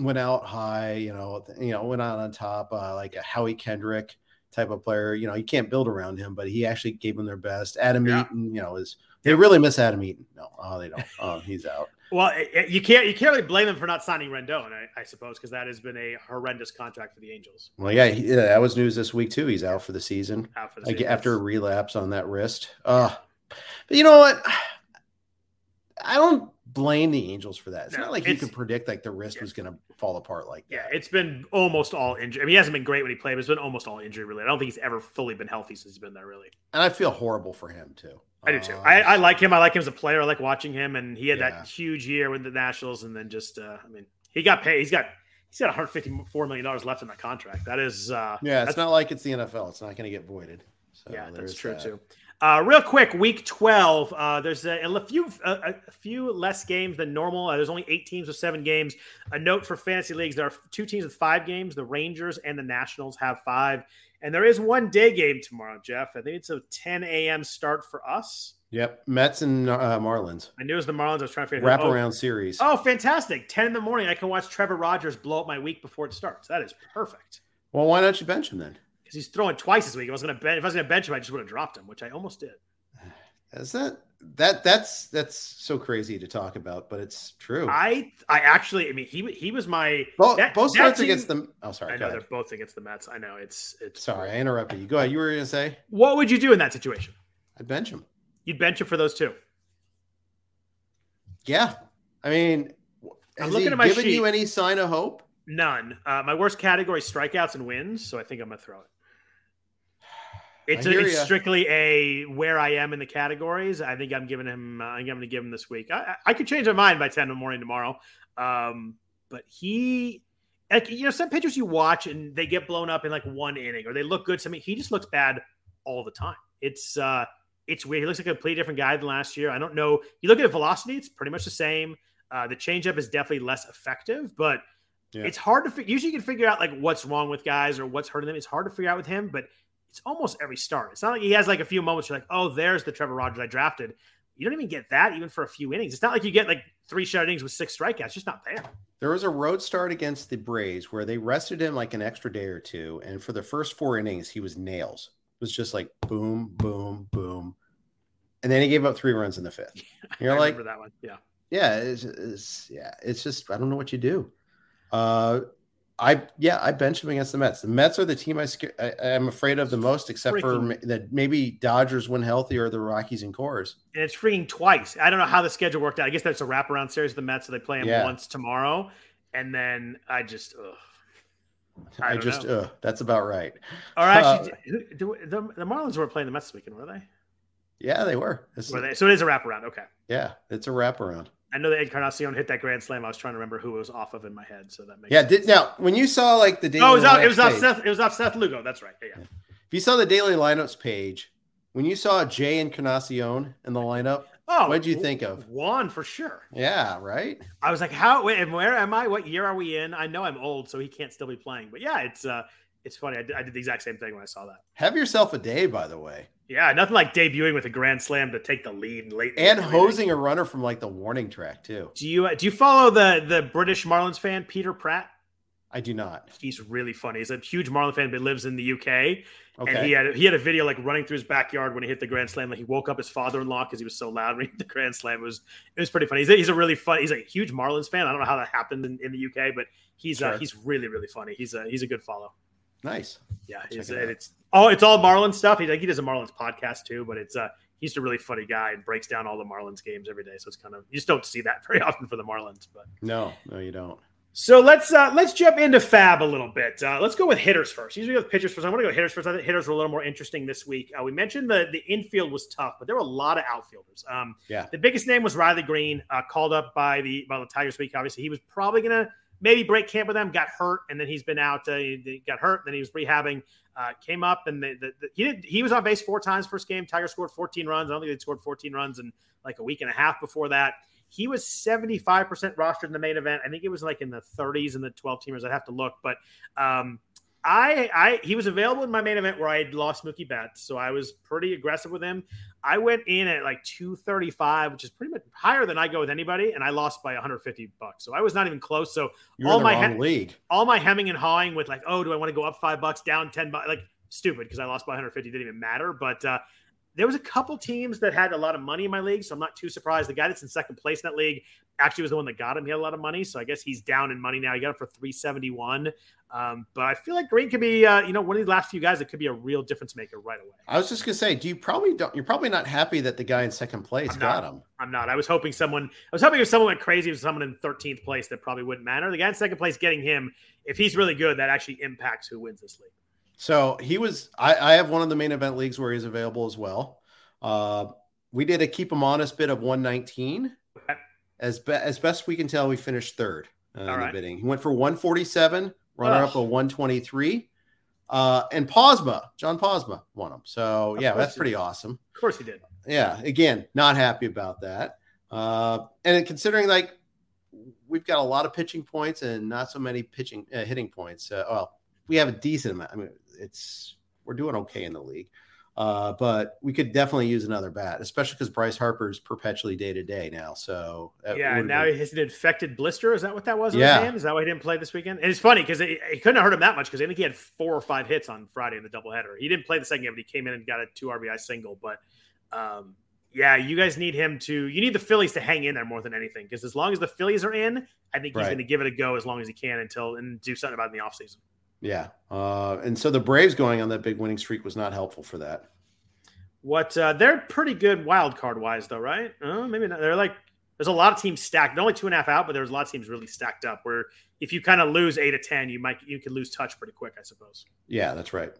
went out high, you know, you know, went out on top, uh, like a Howie Kendrick type of player. You know, you can't build around him, but he actually gave them their best. Adam yeah. Eaton, you know, is they really miss Adam Eaton. No, oh, they don't. Oh, he's out. Well, it, you can't you can't really blame them for not signing Rendon, I, I suppose, because that has been a horrendous contract for the Angels. Well, yeah, he, yeah, that was news this week too. He's out for the season, out for the season. Like, after a relapse on that wrist. Uh, but you know what? I don't blame the Angels for that. It's no, not like you could predict like the wrist yeah. was going to fall apart like that. Yeah, it's been almost all injury. I mean, he hasn't been great when he played, but it's been almost all injury related. I don't think he's ever fully been healthy since he's been there, really. And I feel horrible for him too. I do too. Uh, I, I, like him. I like him as a player. I like watching him, and he had yeah. that huge year with the Nationals, and then just, uh, I mean, he got paid. He's got he's got 154 million dollars left in that contract. That is, uh, yeah, it's not like it's the NFL. It's not going to get voided. So yeah, that's true that. too. Uh, real quick, week 12. Uh, there's a, a few a, a, few less games than normal. Uh, there's only eight teams with seven games. A note for fantasy leagues: there are two teams with five games. The Rangers and the Nationals have five, and there is one day game tomorrow. Jeff, I think it's a 10 a.m. start for us. Yep, Mets and uh, Marlins. I knew it was the Marlins. I was trying to figure wraparound oh, series. Oh, fantastic! Ten in the morning, I can watch Trevor Rogers blow up my week before it starts. That is perfect. Well, why don't you bench him then? Because he's throwing twice this week. If I was going to bench, if I was to bench him, I just would have dropped him, which I almost did. Is that that that's that's so crazy to talk about, but it's true. I I actually, I mean, he he was my both, that, both starts against the. Oh, sorry. I know they're both against the Mets. I know it's it's. Sorry, I interrupted you. Go ahead. You were going to say. What would you do in that situation? I'd bench him. You'd bench him for those two. Yeah, I mean, I'm looking at my given sheet. you any sign of hope? None. Uh, my worst category strikeouts and wins, so I think I'm gonna throw it. It's, a, it's strictly a where I am in the categories. I think I'm giving him. Uh, I'm going to give him this week. I, I, could change my mind by ten in the morning tomorrow. Um, but he, like you know, some pitchers you watch and they get blown up in like one inning or they look good me. He just looks bad all the time. It's uh, it's weird. He looks like a completely different guy than last year. I don't know. You look at velocity; it's pretty much the same. Uh, the changeup is definitely less effective, but yeah. it's hard to. Fi- usually, you can figure out like what's wrong with guys or what's hurting them. It's hard to figure out with him, but it's almost every start. It's not like he has like a few moments. You're like, oh, there's the Trevor Rogers I drafted. You don't even get that even for a few innings. It's not like you get like three shut innings with six strikeouts. It's just not there. There was a road start against the Braves where they rested him like an extra day or two, and for the first four innings, he was nails. It was just like boom, boom, boom, and then he gave up three runs in the fifth. You're I like, that one, yeah, yeah, it's, it's, yeah, it's just I don't know what you do. Uh, I yeah, I bench him against the Mets. The Mets are the team I, I am afraid of the most, except freaking. for that maybe Dodgers when healthy or the Rockies and Coors. And it's freaking twice. I don't know how the schedule worked out. I guess that's a wraparound series of the Mets, so they play them yeah. once tomorrow, and then I just. Ugh. I, I just, uh, that's about right. Or actually, uh, do, the, the Marlins were playing the Mets this weekend, were they? Yeah, they were. were they? So it is a wraparound. Okay. Yeah, it's a wraparound. I know that Encarnacion hit that grand slam. I was trying to remember who it was off of in my head, so that makes yeah. Did, now, when you saw like the daily oh, it was, off, it was off Seth. It was off Seth Lugo. That's right. Yeah. yeah. If you saw the daily lineups page, when you saw Jerar Encarnacion in the lineup, oh, what did you think of one for sure? Yeah, right. I was like, how? Wait, where am I? What year are we in? I know I'm old, so he can't still be playing. But yeah, it's uh, it's funny. I did, I did the exact same thing when I saw that. Have yourself a day, by the way. Yeah, nothing like debuting with a grand slam to take the lead late. And hosing a runner from like the warning track too. Do you uh, do you follow the the British Marlins fan Peter Pratt? I do not. He's really funny. He's a huge Marlin fan, but lives in the UK. Okay. And he had he had a video like running through his backyard when he hit the grand slam. Like he woke up his father in law because he was so loud when he hit the grand slam. It was it was pretty funny. He's a, he's a really fun. He's a huge Marlins fan. I don't know how that happened in, in the UK, but he's uh, sure. uh, he's really really funny. He's a he's a good follow. Nice. Yeah, it's, it it's oh, it's all Marlins stuff. He like he does a Marlins podcast too, but it's uh he's a really funny guy and breaks down all the Marlins games every day. So it's kind of you just don't see that very often for the Marlins. But no, no, you don't. So let's uh, let's jump into FAAB a little bit. Uh, let's go with hitters first. Usually with pitchers first. I want to go hitters first. I think hitters were a little more interesting this week. Uh, we mentioned the the infield was tough, but there were a lot of outfielders. Um, yeah. The biggest name was Riley Greene, uh, called up by the by the Tigers week. Obviously, he was probably going to maybe break camp with them, got hurt, and then he's been out. Uh, he got hurt, then he was rehabbing. Uh, came up and the, the, he did. He was on base four times first game. Tiger scored 14 runs. I don't think they scored 14 runs in like a week and a half before that. He was 75% rostered in the main event. I think it was like in the 30s in the 12 teamers. I'd have to look, but um, I, I, he was available in my main event where I had lost Mookie Betts, so I was pretty aggressive with him. I went in at like 235, which is pretty much higher than I go with anybody, and I lost by 150 bucks. So I was not even close. So You're all my he- league, all my hemming and hawing with like, oh, do I want to go up five bucks, down 10 bucks? Like stupid because I lost by 150 didn't even matter. But uh, there was a couple teams that had a lot of money in my league, so I'm not too surprised. The guy that's in second place in that league actually was the one that got him. He had a lot of money, so I guess he's down in money now. He got it for 371. Um, but I feel like Greene could be, uh, you know, one of these last few guys that could be a real difference maker right away. I was just gonna say, do you probably don't? You're probably not happy that the guy in second place I'm got not, him. I'm not. I was hoping someone. I was hoping if someone went crazy with someone in 13th place, that probably wouldn't matter. The guy in second place getting him, if he's really good, that actually impacts who wins this league. So he was. I, I have one of the main event leagues where he's available as well. Uh, we did a keep him honest bit of 119. As be, as best we can tell, we finished third. uh, in the bidding. He went for 147, runner up a 123. Uh, and Posma, John Posma won him. So of yeah, that's pretty did. awesome. Of course he did. Yeah. Again, not happy about that. Uh, and considering like we've got a lot of pitching points and not so many pitching uh, hitting points. Uh, well, we have a decent amount. I mean, it's we're doing okay in the league. Uh, but we could definitely use another bat, especially because Bryce Harper's perpetually day to day now. So yeah, now been... he has an infected blister. Is that what that was? yeah, is that why he didn't play this weekend? And it's funny because it, it, couldn't have hurt him that much because I think he had four or five hits on Friday in the doubleheader. He didn't play the second game, but he came in and got a two RBI single. But um, yeah, you guys need him to. You need the Phillies to hang in there more than anything because as long as the Phillies are in, I think he's right. going to give it a go as long as he can until and do something about it in the offseason. Yeah, uh, and so the Braves going on that big winning streak was not helpful for that. What uh, they're pretty good wild card wise though, right? Uh, maybe not. They're like there's a lot of teams stacked. Only two and a half out, but there's a lot of teams really stacked up. Where if you kind of lose eight to ten, you might you can lose touch pretty quick, I suppose. Yeah, that's right.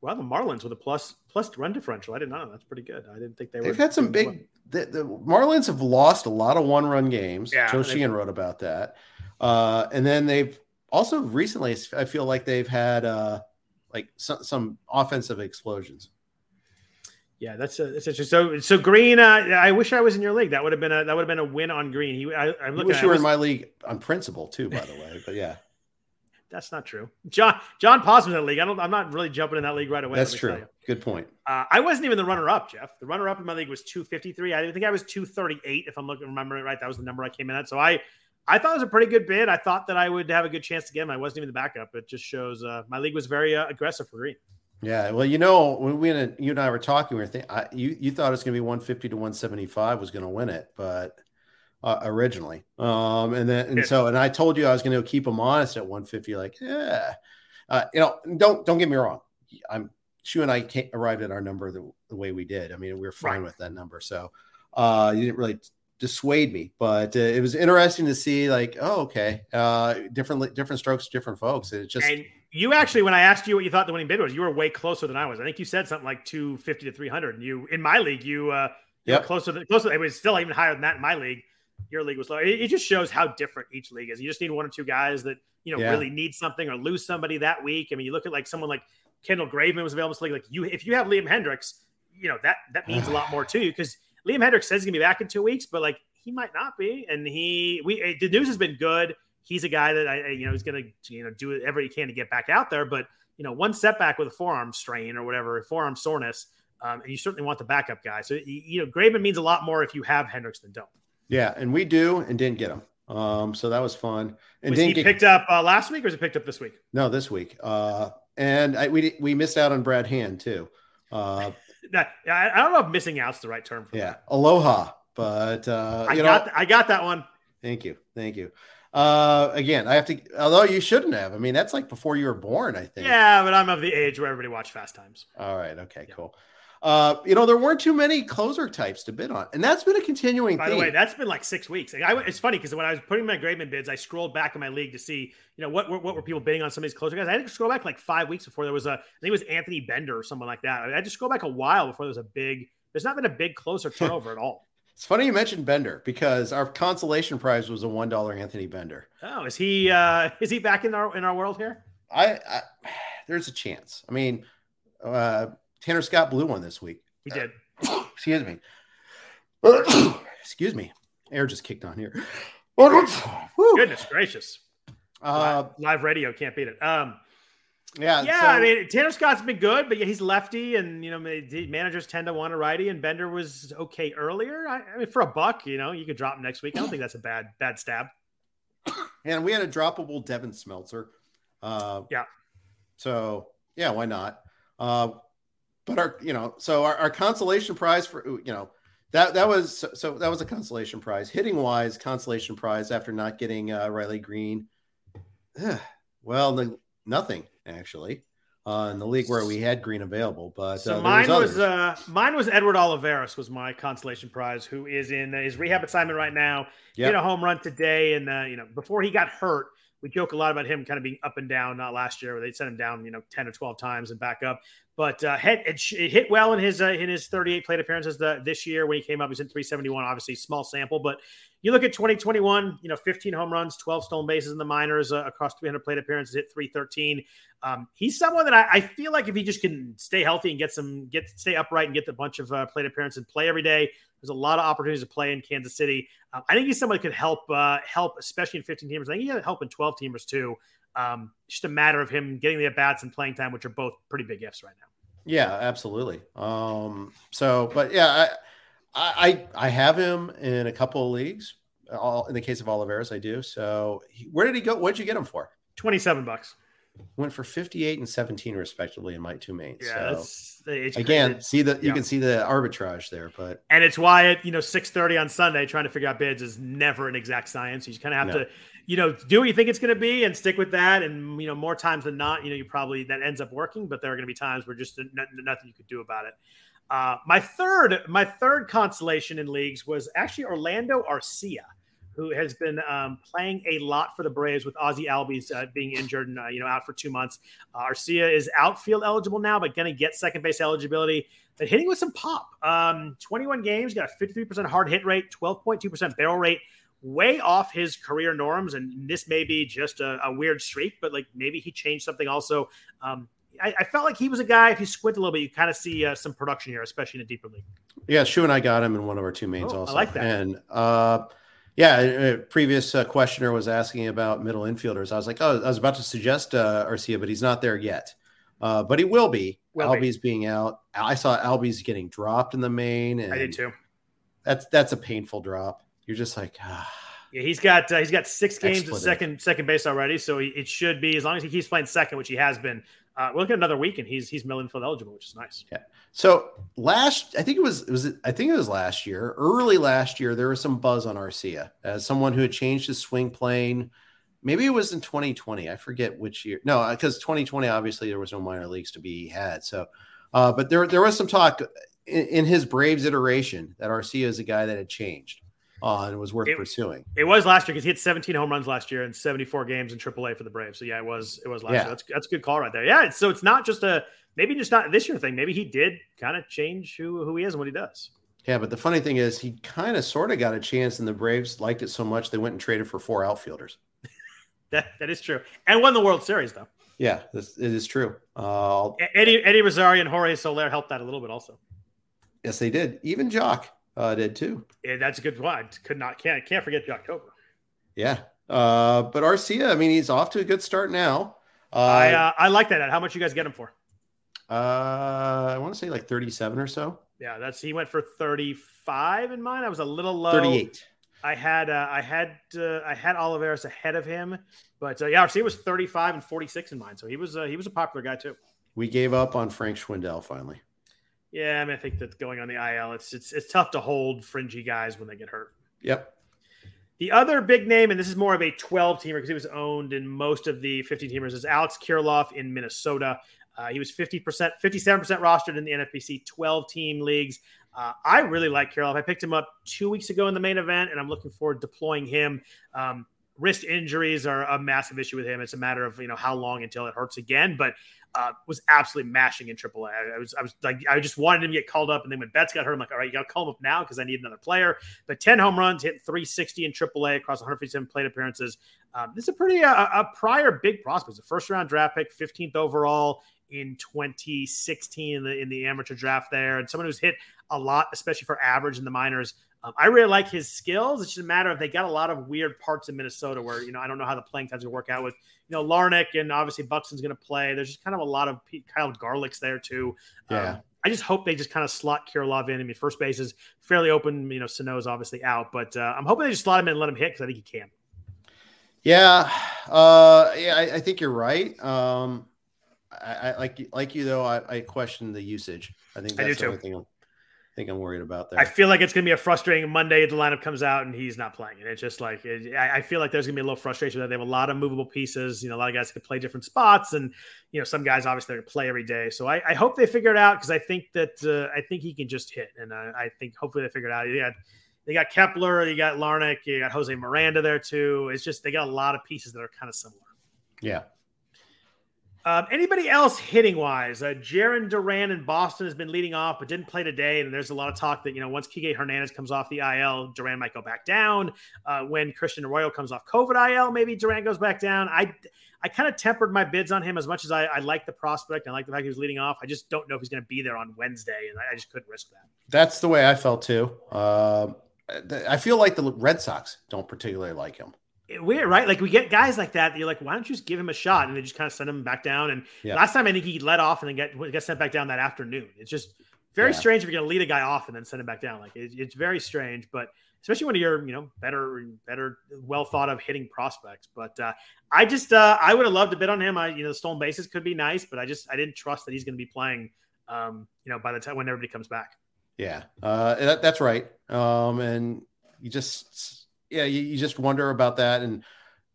Well, the Marlins with a plus plus run differential. I didn't know that's pretty good. I didn't think they were. They've had some big. The, the, Marlins have lost a lot of one run games. Yeah, Joe Sheehan wrote about that. Uh, and then they've also recently, I feel like they've had uh, like some, some offensive explosions. Yeah, that's a, that's interesting. So, so Greene, uh, I wish I was in your league. That would have been a that would have been a win on Greene. He, I, am looking. wish you were in my league on principle too, by the way. But yeah, that's not true. John John Posman in that league. I don't. I'm not really jumping in that league right away. That's true. Good point. Uh, I wasn't even the runner up, Jeff. The runner up in my league was 253. I think I was 238 if I'm looking remembering it right. That was the number I came in at. So I I thought it was a pretty good bid. I thought that I would have a good chance to get him. I wasn't even the backup. It just shows uh, my league was very uh, aggressive for Greene. Yeah, well, you know, when we you and I were talking, we were thinking, I, you you thought it was going to be 150 to 175 was going to win it, but uh, originally, um, and then and so and I told you I was going to keep him honest at 150. Like, yeah, uh, you know, don't don't get me wrong, I'm Shu and I arrived at our number the, the, way we did. I mean, we were fine right. with that number, so uh, you didn't really dissuade me, but uh, it was interesting to see like, oh, okay, uh, different different strokes, different folks. It just and you actually, when I asked you what you thought the winning bid was, you were way closer than I was. I think you said something like 250 to 300. And you, in my league, you, uh, yeah, closer than closer. It was still even higher than that in my league. Your league was low. It, it, just shows how different each league is. You just need one or two guys that, you know, yeah. really need something or lose somebody that week. I mean, you look at like someone like Kendall Graveman was available to league. Like you, if you have Liam Hendriks, you know, that, that means a lot more to you because Liam Hendriks says he's going to be back in two weeks, but like he might not be. And he, we, the news has been good he's a guy that I, you know, he's going to, you know, do whatever he can to get back out there. But, you know, one setback with a forearm strain or whatever, forearm soreness, um, and you certainly want the backup guy. So, you know, Graven means a lot more if you have Hendriks than don't. Yeah. And we do and didn't get him. Um, so that was fun. And was he get, picked up uh, last week or is it picked up this week? No, this week. Uh, and I, we, we missed out on Brad Hand too. Uh, I don't know if missing out's the right term for yeah. That. Aloha. But, uh, I you got, know, I got that one. Thank you. Thank you. Uh, again, I have to. Although you shouldn't have. I mean, that's like before you were born. I think. Yeah, but I'm of the age where everybody watched Fast Times. All right. Okay. Yeah. Cool. Uh, you know, there weren't too many closer types to bid on, and that's been a continuing. By theme. the way, that's been like six weeks. Like I, it's funny because when I was putting my Graveman bids, I scrolled back in my league to see, you know, what, what, what were people bidding on some of these closer guys. I had to scroll back like five weeks before there was a. I think it was Anthony Bender or someone like that. I had to scroll back a while before there was a big. There's not been a big closer turnover at all. It's funny you mentioned Bender because our consolation prize was a one dollar Anthony Bender. Oh, is he uh is he back in our in our world here? I, I there's a chance. I mean, uh Tanner Scott blew one this week. He did. Excuse me. excuse me. Air just kicked on here. Goodness gracious. Uh, live, live radio can't beat it. Um yeah, yeah. So, I mean, Tanner Scott's been good, but yeah, he's lefty, and you know, managers tend to want a righty. And Bender was okay earlier. I, I, mean, for a buck, you know, you could drop him next week. I don't think that's a bad bad stab. And we had a droppable Devin Smeltzer. Uh, yeah. So yeah, why not? Uh, but our, you know, so our, our consolation prize for you know that that was so that was a consolation prize. Hitting wise, consolation prize after not getting uh, Riley Greene. well, the, nothing actually uh, in the league where we had Greene available. But so uh, mine was, was uh, mine was Edward Olivares was my consolation prize, who is in his rehab assignment right now. Yep. Hit a home run today, and uh, you know before he got hurt, we joke a lot about him kind of being up and down. Not last year where they sent him down, you know, ten or twelve times and back up. But uh, hit, it, it, hit well in his uh, in his 38 plate appearances the, this year when he came up. He's in 371, obviously small sample, but you look at 2021, you know, 15 home runs, 12 stolen bases in the minors uh, across 300 plate appearances, hit 313. Um, he's someone that I, I, feel like if he just can stay healthy and get some get stay upright and get a bunch of uh, plate appearances and play every day, there's a lot of opportunities to play in Kansas City. Um, I think he's someone that could help uh, help, especially in 15 teamers. I think he can help in 12 teamers too. Um, just a matter of him getting the at bats and playing time, which are both pretty big ifs right now. Yeah, absolutely. Um, so, but yeah, I, I, I have him in a couple of leagues. All in the case of Olivares, I do. So, where did he go? What did you get him for? Twenty-seven bucks. Went for fifty-eight and seventeen respectively in my two mains. Yeah, so, again, crazy. see the you yeah. can see the arbitrage there, but and it's why at you know six thirty on Sunday trying to figure out bids is never an exact science. You kind of have no. to you know, do what you think it's going to be and stick with that. And, you know, more times than not, you know, you probably that ends up working, but there are going to be times where just nothing you could do about it. Uh, my third, my third consolation in leagues was actually Orlando Arcia, who has been um, playing a lot for the Braves with Ozzie Albies uh, being injured and uh, you know out for two months. Uh, Arcia is outfield eligible now, but going to get second base eligibility. But hitting with some pop. Um, 21 games, got a 53% hard hit rate, 12.2% barrel rate way off his career norms. And this may be just a, a weird streak, but like maybe he changed something also. Um, I, I, felt like he was a guy, if you squint a little bit, you kind of see uh, some production here, especially in a deeper league. Yeah, Shu and I got him in one of our two mains oh, also. I like that. And uh, yeah, a previous uh, questioner was asking about middle infielders. I was like, oh, I was about to suggest uh, Arcia, but he's not there yet. Uh, but he will be. Will Albies be. being out. I saw Albies getting dropped in the main. And I did too. That's that's a painful drop. You're just like, ah. Yeah, he's got uh, he's got six games at second second base already, so he, it should be as long as he keeps playing second, which he has been. Uh, we'll look at another week, and he's he's middle infield eligible, which is nice. Yeah. So last, I think it was it was I think it was last year, early last year, there was some buzz on Arcia as someone who had changed his swing plane. Maybe it was in 2020. I forget which year. No, because 2020 obviously there was no minor leagues to be had. So, uh, but there there was some talk in, in his Braves iteration that Arcia is a guy that had changed uh, and it was worth it, pursuing. It was last year because he had 17 home runs last year in 74 games in AAA for the Braves. So yeah, it was it was last yeah. year. That's that's a good call right there. Yeah, so it's not just a maybe just not this year thing. Maybe he did kind of change who who he is and what he does. Yeah, but the funny thing is, he kind of sort of got a chance, and the Braves liked it so much they went and traded for four outfielders. that that is true, and won the World Series though. Yeah, this, it is true. Uh, Eddie Eddie Rosario and Jorge Soler helped that a little bit also. Yes, they did. Even Joc uh, did too. Yeah, that's a good one. Could not can't can't forget October. Yeah, uh, but Arcia, I mean, he's off to a good start now. Uh, I uh, I like that. How much you guys get him for? Uh, I want to say like thirty-seven or so. Yeah, that's he went for thirty-five in mine. I was a little low. Thirty-eight. I had uh, I had uh, I had Olivares ahead of him, but uh, yeah, Arcia was thirty-five and forty-six in mine, so he was uh, he was a popular guy too. We gave up on Frank Schwindel finally. Yeah, I mean, I think that going on the IL, it's it's it's tough to hold fringy guys when they get hurt. Yep. The other big name, and this is more of a 12 teamer because he was owned in most of the 15 teamers, is Alex Kirilloff in Minnesota. Uh, he was 50%, 57% rostered in the NFBC 12 team leagues. Uh, I really like Kirilloff. I picked him up two weeks ago in the main event, and I'm looking forward to deploying him. Um, wrist injuries are a massive issue with him. It's a matter of you know how long until it hurts again. But uh, was absolutely mashing in AAA. I, was, I was like, I just wanted him to get called up, and then when Betts got hurt, I'm like, all right, you got to call him up now because I need another player. But 10 home runs, hit 360 in AAA across 157 plate appearances. Um, this is a pretty uh, a prior big prospect. A first round draft pick, 15th overall in 2016 in the in the amateur draft there, and someone who's hit a lot, especially for average in the minors. Um, I really like his skills. It's just a matter of they got a lot of weird parts in Minnesota where you know I don't know how the playing times will work out with you know Larnach and obviously Buxton's going to play. There's just kind of a lot of Kyle Garlick's there too. Yeah. Um, I just hope they just kind of slot Kirilloff in. I mean, first base is fairly open. You know, Sano's obviously out, but uh, I'm hoping they just slot him in and let him hit because I think he can. Yeah, uh, yeah, I, I, think you're right. Um, I, I, like like you though. I, I question the usage. I think that's I do the too. thing think I'm worried about that. I feel like it's going to be a frustrating Monday. If the lineup comes out and he's not playing. And it's just like, it, I, feel like there's going to be a little frustration that they have a lot of movable pieces. You know, a lot of guys can play different spots and, you know, some guys obviously they play every day. So I, I, hope they figure it out because I think that, uh, I think he can just hit. And I think hopefully they figure it out. Yeah. they got Kepler, you got Larnach, you got Jose Miranda there too. It's just they got a lot of pieces that are kind of similar. Yeah. Um, anybody else hitting wise? Uh, Jarren Duran in Boston has been leading off, but didn't play today. And there's a lot of talk that you know once Kike Hernandez comes off the IL, Duran might go back down. Uh, when Christian Arroyo comes off COVID IL, maybe Duran goes back down. I I kind of tempered my bids on him as much as I, I like the prospect. I like the fact he was leading off. I just don't know if he's going to be there on Wednesday, and I, I, just couldn't risk that. That's the way I felt too. Uh, I feel like the Red Sox don't particularly like him weird, right? Like we get guys like that. You're like, why don't you just give him a shot? And they just kind of send him back down. And yeah. last time I think he let off and then get get sent back down that afternoon. It's just very yeah. strange if you're going to lead a guy off and then send him back down. Like it, it's very strange, but especially when you're you know better better well thought of hitting prospects. But uh, I just uh, I would have loved to bid on him. I you know the stolen bases could be nice, but I just I didn't trust that he's going to be playing. Um, you know by the time when everybody comes back. Yeah, uh, that, that's right. Um, and you just yeah, you, you, just wonder about that and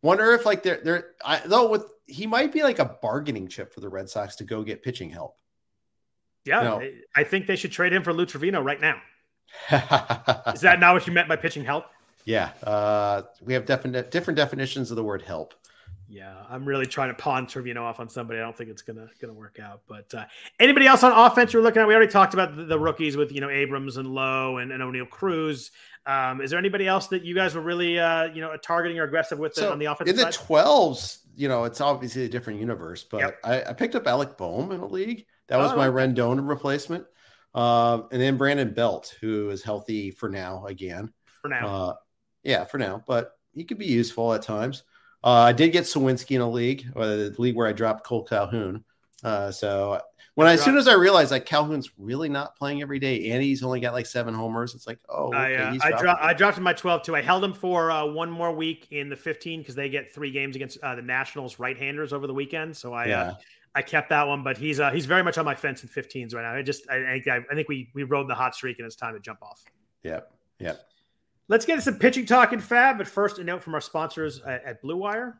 wonder if like they're they're I, though with he might be like a bargaining chip for the Red Sox to go get pitching help. Yeah, you know? I think they should trade him for Lou Trivino right now. Is that not what you meant by pitching help? Yeah, uh, we have definite different definitions of the word help. Yeah, I'm really trying to pawn Trivino off on somebody. I don't think it's gonna gonna work out. But uh, anybody else on offense you're looking at? We already talked about the, the rookies with you know Abrams and Lowe and, and Oneil Cruz. Um, is there anybody else that you guys were really, uh, you know, targeting or aggressive with so on the offense? In the twelves, you know, it's obviously a different universe, but yep. I, I, picked up Alec Bohm in a league. That was oh, my. Rendon replacement, um, and then Brandon Belt, who is healthy for now again. For now, uh, yeah, for now, but he could be useful at times. Uh, I did get Sawinski in a league, or the league where I dropped Cole Calhoun. Uh, so when I, as soon as I realized like Calhoun's really not playing every day, and he's only got like seven homers, it's like, oh, okay, I, uh, I, dro- I, dropped him by 12 too. I held him for uh, one more week in the 15 because they get three games against uh, the Nationals right-handers over the weekend. So I, uh, yeah. I kept that one, but he's uh, he's very much on my fence in 15s right now. I just I, I, I think we we rode the hot streak and it's time to jump off. Yep. Yep. Let's get some pitching talk and FAAB, but first a note from our sponsors at, at Blue Wire.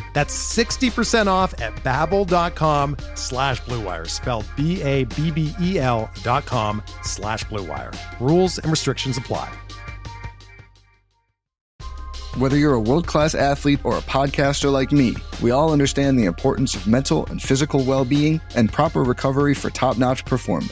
That's 60% off at babbel.com slash bluewire, spelled B-A-B-B-E-L dot com slash bluewire. Rules and restrictions apply. Whether you're a world class athlete or a podcaster like me, we all understand the importance of mental and physical well being and proper recovery for top notch performance.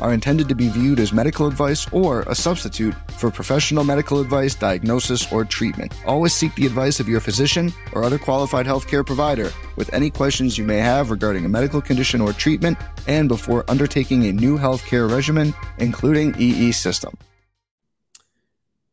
are intended to be viewed as medical advice or a substitute for professional medical advice, diagnosis, or treatment. Always seek the advice of your physician or other qualified healthcare provider with any questions you may have regarding a medical condition or treatment and before undertaking a new healthcare regimen, including EE system.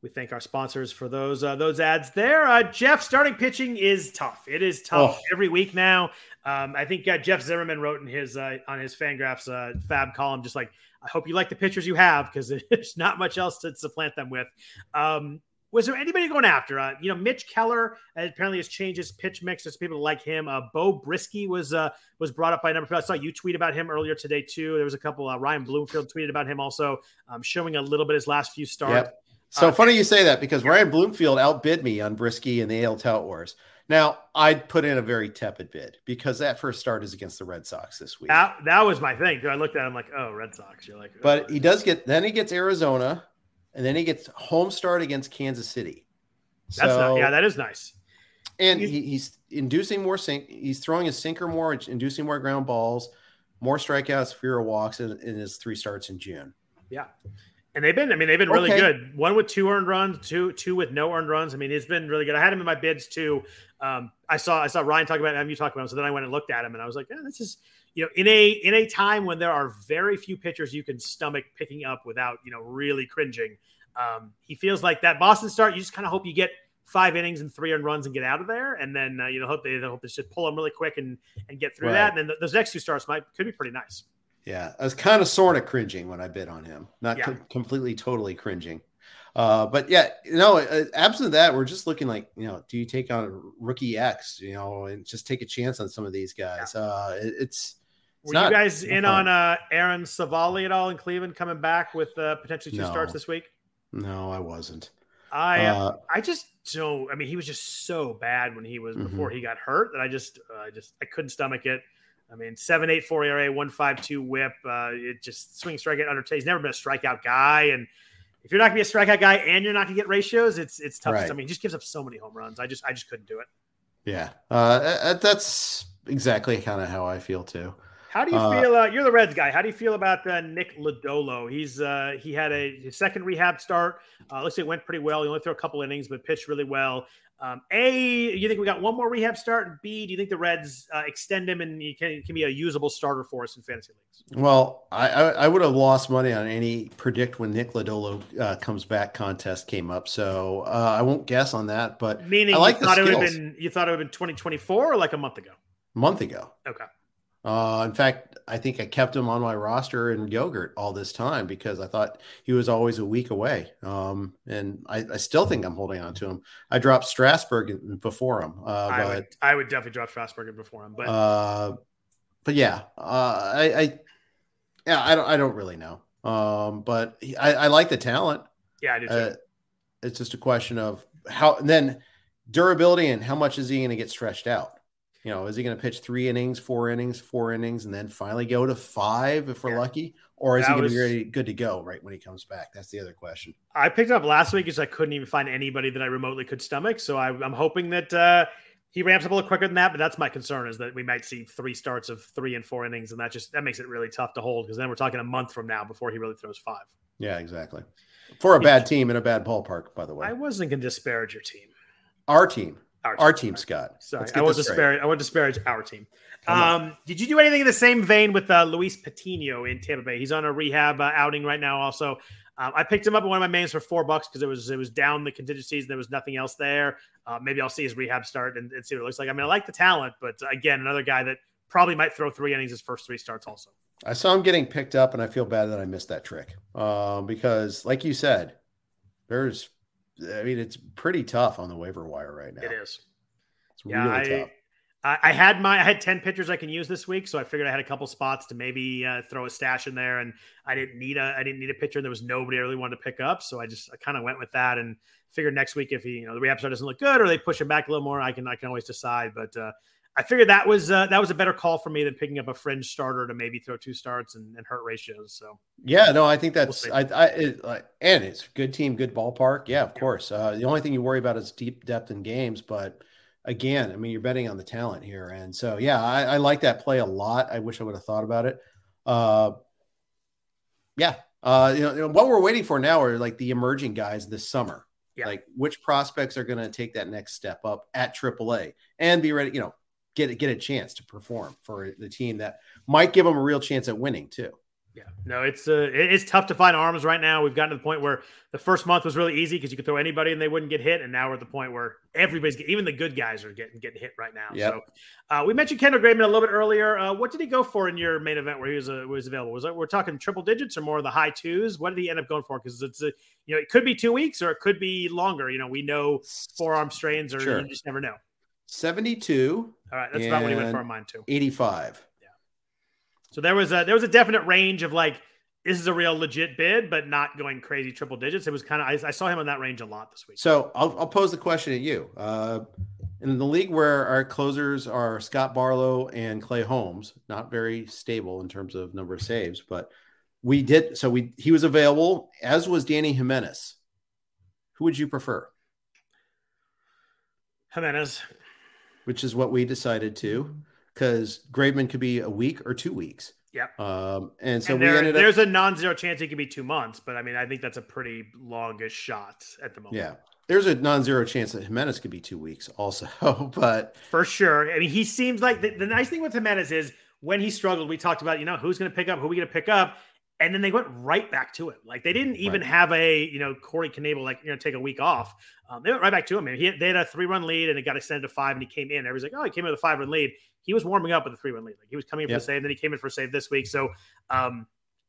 We thank our sponsors for those uh, those ads there. Uh, Jeff, starting pitching is tough. It is tough oh. every week now. Um, I think uh, Jeff Zimmerman wrote in his uh, on his Fangraphs uh, FAAB column, just like I hope you like the pitchers you have because there's not much else to supplant them with. Um, was there anybody going after? Uh, you know, Mitch Keller apparently has changed his pitch mix. There's people like him. Uh, Beau Brieske was uh, was brought up by a number of people. I saw you tweet about him earlier today too. There was a couple. Uh, Ryan Bloomfield tweeted about him also, um, showing a little bit his last few starts. Yep. So uh, funny you say that because Ryan Bloomfield outbid me on Brieske in the AL Tout Wars. Now I'd put in a very tepid bid because that first start is against the Red Sox this week. That, that was my thing. I looked at him like, oh, Red Sox. You're like, oh. but he does get then he gets Arizona, and then he gets home start against Kansas City. That's so, not, yeah, that is nice. And he's, he, he's inducing more sink. He's throwing his sinker more, inducing more ground balls, more strikeouts, fewer walks in, in his three starts in June. Yeah. And they've been, I mean, they've been really okay. good. One with two earned runs, two two with no earned runs. I mean, it's been really good. I had him in my bids too. Um, I saw I saw Ryan talk about him, you talk about him. So then I went and looked at him, and I was like, yeah, this is you know, in a in a time when there are very few pitchers you can stomach picking up without you know really cringing. Um, he feels like that Boston start. You just kind of hope you get five innings and three earned runs and get out of there, and then uh, you know hope they, they hope they should pull them really quick and and get through right. that. And then th- those next two starts might could be pretty nice. Yeah, I was kind of sort of cringing when I bid on him, not yeah. co- completely, totally cringing. Uh, but yeah, you know, uh, absent that, we're just looking like, you know, do you take on rookie X, you know, and just take a chance on some of these guys? Yeah. Uh, it, it's, it's Were you guys in on uh, Aaron Civale at all in Cleveland coming back with uh, potentially two no. starts this week? No, I wasn't. I uh, I just don't. I mean, he was just so bad when he was mm-hmm. before he got hurt that I just I just I couldn't stomach it. I mean, seven eight four ERA, one five two WHIP. Uh, it just swing strikeout under. He's never been a strikeout guy, and if you're not gonna be a strikeout guy and you're not gonna get ratios, it's it's tough. Right. I mean, he just gives up so many home runs. I just I just couldn't do it. Yeah, uh, that's exactly kind of how I feel too. How do you uh, feel? Uh, you're the Reds guy. How do you feel about uh, Nick Lodolo? He's uh, he had a second rehab start. Uh, looks like it went pretty well. He only threw a couple innings, but pitched really well. Um, a, you think we got one more rehab start? And B, do you think the Reds uh, extend him and he can, can be a usable starter for us in fantasy leagues? Well, I, I, I would have lost money on any predict when Nick Lodolo uh, comes back contest came up, so uh, I won't guess on that. But meaning, I like you thought it would have been you thought it would have been 2024 or like a month ago? month ago. Okay. Uh, in fact, I think I kept him on my roster in yogurt all this time because I thought he was always a week away. Um, and I, I, still think I'm holding on to him. I dropped Strasburg before him. Uh, I, but, would, I would definitely drop Strasburg before him. But uh, but yeah, uh, I, I yeah I don't I don't really know. Um, but he, I, I like the talent. Yeah, I do too. Uh, it's just a question of how and then durability and how much is he going to get stretched out you know, is he going to pitch three innings, four innings, four innings, and then finally go to five if we're yeah. lucky? Or is that he going to be ready, good to go right when he comes back? That's the other question. I picked up last week because I couldn't even find anybody that I remotely could stomach. So I, am hoping that uh, he ramps up a little quicker than that. But that's my concern is that we might see three starts of three and four innings, and that just that makes it really tough to hold because then we're talking a month from now before he really throws five. Yeah, exactly. For a bad team in a bad ballpark, by the way. I wasn't going to disparage your team. Our team. Our, our team, Scott. Sorry, I would disparage. I would disparage our team. Um, did you do anything in the same vein with uh, Luis Patino in Tampa Bay? He's on a rehab uh, outing right now. Also, um, I picked him up in one of my mains for four bucks because it was it was down the contingencies and there was nothing else there. Uh, maybe I'll see his rehab start and, and, see what it looks like. I mean, I like the talent, but again, another guy that probably might throw three innings his first three starts also. I saw him getting picked up, and I feel bad that I missed that trick um, because, like you said, there's, I mean, it's pretty tough on the waiver wire right now. It is. It's Yeah, really I, tough. I, I had my I had ten pitchers I can use this week, so I figured I had a couple spots to maybe uh, throw a stash in there, and I didn't need a I didn't need a pitcher. And there was nobody I really wanted to pick up, so I just I kind of went with that and figured next week if he you know the rehab start doesn't look good or they push him back a little more, I can I can always decide. But uh, I figured that was uh, that was a better call for me than picking up a fringe starter to maybe throw two starts and, and hurt ratios. So Yeah, no, I think that's see. I, I it, like, and it's good team, good ballpark. Yeah, of course. Uh, the only thing you worry about is deep depth in games, but again, I mean, you're betting on the talent here, and so yeah, I, I like that play a lot. I wish I would have thought about it. Uh, yeah, uh, you know, you know, what we're waiting for now are like the emerging guys this summer. Yeah. Like which prospects are going to take that next step up at AAA and be ready, you know, get get a chance to perform for the team that might give them a real chance at winning too. Yeah, no, it's uh, it's tough to find arms right now. We've gotten to the point where the first month was really easy because you could throw anybody and they wouldn't get hit, and now we're at the point where everybody's get, even the good guys are getting getting hit right now. Yep. So uh, we mentioned Kendall Graveman a little bit earlier. Uh, what did he go for in your main event where he was uh, was available? Was that we're talking triple digits or more of the high twos? What did he end up going for? Because it's a, you know it could be two weeks or it could be longer. You know we know forearm strains or Sure. you just never know. 72, All right, that's about what he went for on mine too. 85. Yeah. So there was a there was a definite range of like this is a real legit bid, but not going crazy triple digits. It was kind of I, I saw him in that range a lot this week. So I'll, I'll pose the question to you. Uh, in the league where our closers are Scott Barlow and Clay Holmes, not very stable in terms of number of saves, but we did. So we he was available, as was Dany Jimenez. Who would you prefer? Jimenez. Which is what we decided to, because Graveman could be a week or two weeks. Yep. Um, and so and we there, ended up. there's a non-zero chance it could be two months, but I mean I think that's a pretty longish shot at the moment. Yeah. There's a non-zero chance that Jimenez could be two weeks also, but For sure. I mean, he seems like the, the nice thing with Jimenez is when he struggled, we talked about, you know, who's going to pick up, who we going to pick up. And then they went right back to him. Like they didn't even Right. have a, you know, Corey Knebel, like, you know, take a week off. Um, they went right back to him. And he, they had a three run lead and it got extended to five and he came in. Everybody's like, oh, he came in with a five run lead. He was warming up with a three run lead. Like he was coming in for Yep. a save. And Then he came in for a save this week. So, um,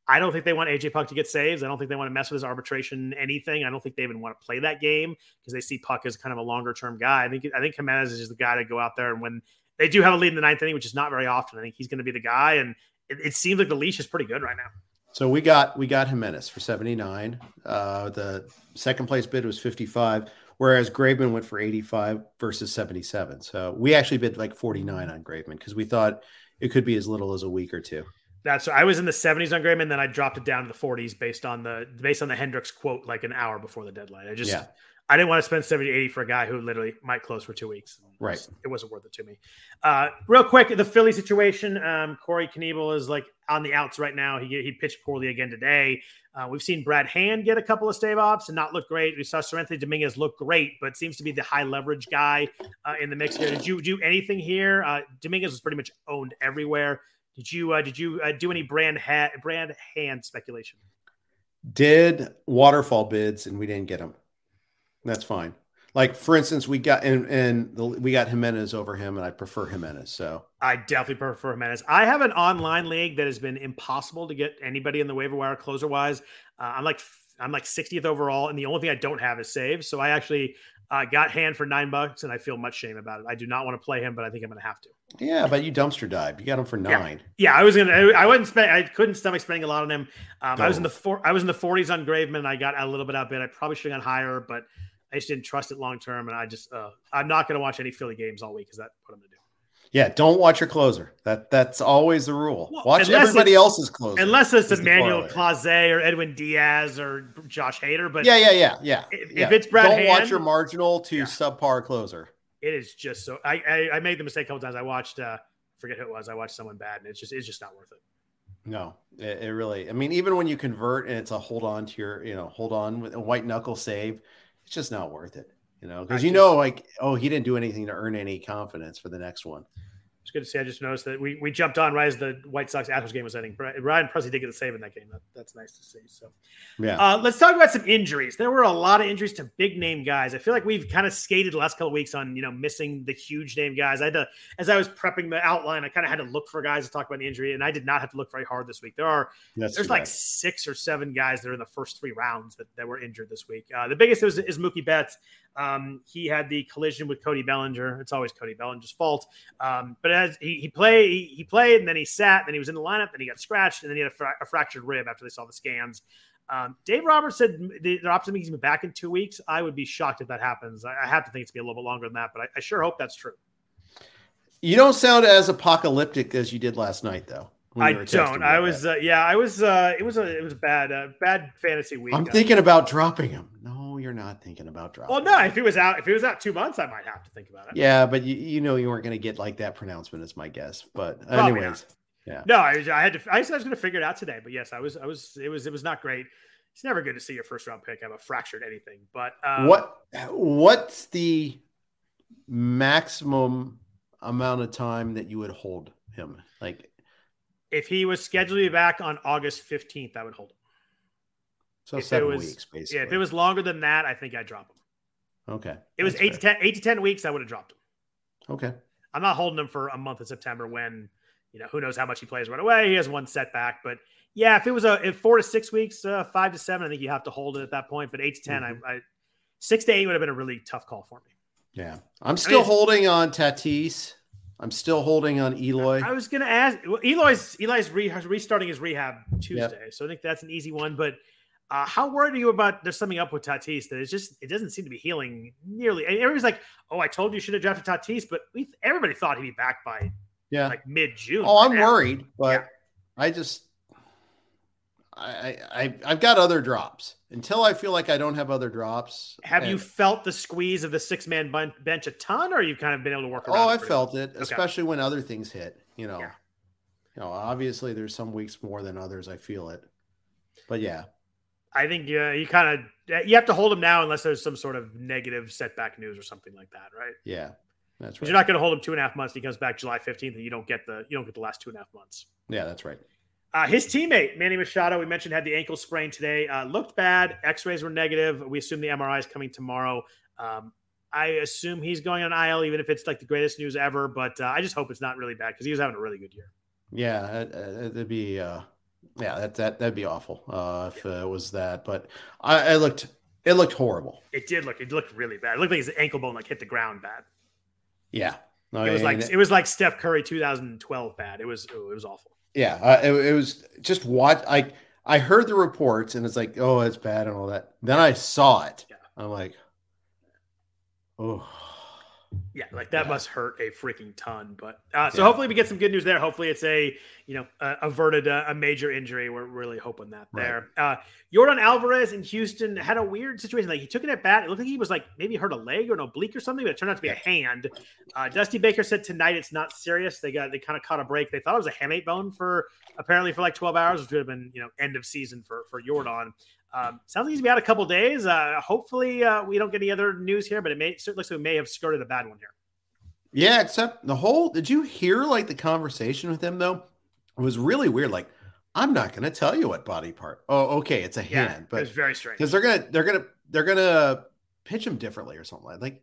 I don't think they want AJ Puk to get saves. I don't think they want to mess with his arbitration anything. I don't think they even want to play that game because they see Puk as kind of a longer term guy. I think I think Jimenez is just the guy to go out there and when they do have a lead in the ninth inning, which is not very often. I think he's going to be the guy, and it, it seems like the leash is pretty good right now. So we got we got Jimenez for 79. Uh, the second place bid was 55, whereas Graveman went for 85 versus 77. So we actually bid like 49 on Graveman because we thought it could be as little as a week or two. That's I was in the 70s on Graham, and then I dropped it down to the 40s based on the based on the Hendriks quote like an hour before the deadline. I just Yeah. I didn't want to spend 70 80 for a guy who literally might close for two weeks. Right. It wasn't worth it to me. Uh, real quick, the Philly situation. Um, Corey Knebel is like on the outs right now. He he pitched poorly again today. Uh, we've seen Brad Hand get a couple of stave ops and not look great. We saw Seranthony Dominguez look great, but seems to be the high leverage guy uh, in the mix here. Did you do anything here? Uh, Dominguez was pretty much owned everywhere. Did you uh, did you uh, do any brand hat brand hand speculation? Did waterfall bids and we didn't get them. That's fine. Like for instance, we got and and the, we got Jimenez over him, and I prefer Jimenez. So I definitely prefer Jimenez. I have an online league that has been impossible to get anybody in the waiver wire closer wise. Uh, I'm like I'm like 60th overall, and the only thing I don't have is saves. So I actually uh, got hand for nine bucks, and I feel much shame about it. I do not want to play him, but I think I'm going to have to. yeah, but you dumpster dive. You got him for nine. Yeah, I was gonna. I, I wouldn't spend. I couldn't stomach spending a lot on him. Um, I was in the four. I was in the 40s on Graveman. I got a little bit outbid. I probably should have gone higher, but I just didn't trust it long term. And I just, uh, I'm not going to watch any Philly games all week because that's what I'm going to do. Yeah, don't watch your closer. That that's always the rule. Well, watch everybody else's closer. Unless it's Emmanuel. Clase or Edwin Diaz or Josh Hader, but Yeah, yeah, yeah, yeah. If- yeah. if it's Brad don't watch your marginal to Yeah. subpar closer. it is just so. I, I I made the mistake a couple times. I watched, uh, forget who it was. I watched someone bad, and it's just it's just not worth it. No, it, it really. I mean, even when you convert and it's a hold on to your, you know, hold on with a white knuckle save, it's just not worth it. You know, because you know, like, oh, he didn't do anything to earn any confidence for the next one. It's good to see. I just noticed that we, we jumped on right as the White Sox Astros game was ending. Ryan Pressly did get a save in that game. That, that's nice to see. So, yeah. Uh, let's talk about some injuries. There were a lot of injuries to big name guys. I feel like we've kind of skated the last couple weeks on you know missing the huge name guys. I had to as I was prepping the outline, I kind of had to look for guys to talk about the injury, and I did not have to look very hard this week. There are that's there's like six or seven guys that are in the first three rounds that, that were injured this week. Uh, the biggest is, is Mookie Betts. Um, he had the collision with Cody Bellinger. It's always Cody Bellinger's fault. Um, but as he, he played, he, he, played, and then he sat, and then he was in the lineup, then he got scratched, and then he had a, fra- a fractured rib after they saw the scans. Um, Dave Roberts said they're optimistic he's back in two weeks. I would be shocked if that happens. I, I have to think it's gonna be a little bit longer than that, but I, I sure hope that's true. You don't sound as apocalyptic as you did last night, though. I don't. I was, uh, yeah, I was. Uh, it was a, it was a bad, uh, bad fantasy week. I'm thinking about dropping him. No, you're not thinking about dropping. Well, no. If he was out, if he was out two months, I might have to think about it. Yeah, but you, you know, you weren't going to get like that pronouncement, is my guess. But Probably anyways, not. yeah. No, I, I, had to. I was, was going to figure it out today, but yes, I was. I was. It was. It was not great. It's never good to see your first round pick have a fractured anything. But um, what? What's the maximum amount of time that you would hold him? Like if he was scheduled to be back on August 15th, I would hold him. So if seven was, weeks, basically. Yeah, if it was longer than that, I think I'd drop him. Okay. It was eight fair. to ten, eight to ten weeks. I would have dropped him. Okay. I'm not holding him for a month in September when you know who knows how much he plays right away. He has one setback, but yeah, if it was a if four to six weeks, uh, five to seven, I think you have to hold it at that point. But eight to 10 mm-hmm. I, I, six to eight would have been a really tough call for me. Yeah, I'm still I mean, holding on Tatis. I'm still holding on Eloy. I was going to ask. Well, Eloy's Eli's re, restarting his rehab Tuesday, yep. so I think that's an easy one. But uh, how worried are you about there's something up with Tatis that it's just it doesn't seem to be healing nearly? Everybody's like, "Oh, I told you, you should have drafted Tatis," but we everybody thought he'd be back by yeah like mid June. Oh, I'm worried, but yeah. I just I, I I've got other drops until I feel like I don't have other drops. Have and, you felt the squeeze of the six man bench a ton, or you've kind of been able to work around? Oh, I felt it, okay. especially when other things hit. You know, yeah. you know, obviously there's some weeks more than others. I feel it, but yeah, I think yeah, you kind of you have to hold him now unless there's some sort of negative setback news or something like that, right? Yeah, that's right. You're not going to hold him two and a half months. He comes back July 15th, and you don't get the you don't get the last two and a half months. Yeah, that's right. Uh, his teammate, Manny Machado, we mentioned had the ankle sprain today. Uh, looked bad. X rays were negative. We assume the MRI is coming tomorrow. Um, I assume he's going on IL, even if it's like the greatest news ever. But uh, I just hope it's not really bad because he was having a really good year. Yeah, it'd be, uh, yeah, that that that'd be awful uh, if yeah. it was that. But I, I, looked, it looked horrible. It did look, it looked really bad. It looked like his ankle bone like hit the ground bad. Yeah, no, it was like it, it was like Steph Curry 2012 bad. It was it was awful yeah, uh, it, it, was just what I I heard the reports and it's like, oh, it's bad and all that. Then I saw it. Yeah. I'm like, oh. Yeah, like that yeah. must hurt a freaking ton. But uh, so yeah. hopefully we get some good news there. Hopefully it's a you know uh, averted a, a, major injury. We're really hoping that there. Right. Uh, Yordan Alvarez in Houston had a weird situation. Like he took it at bat. It looked like he was like maybe hurt a leg or an oblique or something, but it turned out to be a hand. Uh, Dusty Baker said tonight it's not serious. They got they kind of caught a break. They thought it was a hamate bone for apparently for like 12 hours, which would have been you know end of season for for Yordan. Um, sounds like he's be out a couple days. Uh, hopefully, uh, we don't get any other news here, but it may certainly looks like we may have skirted a bad one here. Yeah, except the whole. Did you hear like the conversation with him though? It was really weird. Like, I'm not going to tell you what body part. Oh, okay, it's a yeah, hand, but it's very strange because they're gonna they're gonna they're gonna pitch him differently or something like. Like,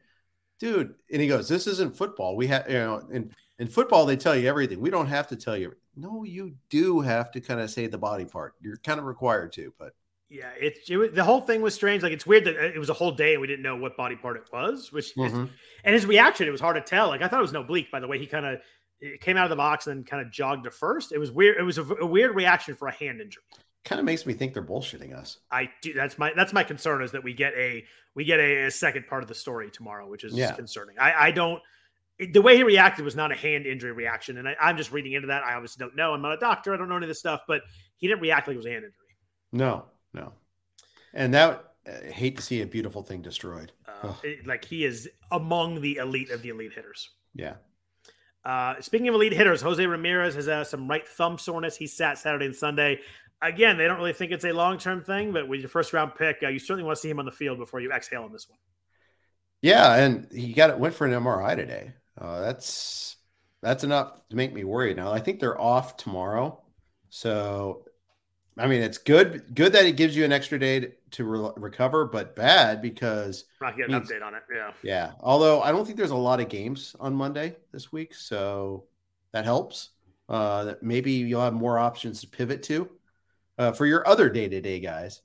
dude, and he goes, "This isn't football. We have you know in in football they tell you everything. We don't have to tell you. No, you do have to kind of say the body part. You're kind of required to, but." Yeah, it, it, the whole thing was strange. Like it's weird that uh, it was a whole day and we didn't know what body part it was. Which mm-hmm. is, and his reaction, it was hard to tell. Like I thought it was an oblique by the way he kind of came out of the box and then kind of jogged to first. It was weird. It was a, a weird reaction for a hand injury. Kind of makes me think they're bullshitting us. I do. That's my that's my concern is that we get a we get a, a second part of the story tomorrow, which is yeah. concerning. I, I don't. The way he reacted was not a hand injury reaction, and I, I'm just reading into that. I obviously don't know. I'm not a doctor. I don't know any of this stuff, but he didn't react like it was a hand injury. No, no. And that I hate to see a beautiful thing destroyed. Uh, it, like he is among the elite of the elite hitters. Yeah. Uh, speaking of elite hitters, Jose Ramirez has uh, some right thumb soreness. He sat Saturday and Sunday. Again, they don't really think it's a long term thing, but with your first round pick, uh, you certainly want to see him on the field before you exhale on this one. Yeah, and he got it went for an MRI today. Uh, that's that's enough to make me worried. Now I think they're off tomorrow, so I mean it's good. Good that it gives you an extra day to, to re- recover, but bad because not getting an update on it. Yeah, yeah. Although I don't think there's a lot of games on Monday this week, so that helps. Uh, that maybe you'll have more options to pivot to uh, for your other day to day guys.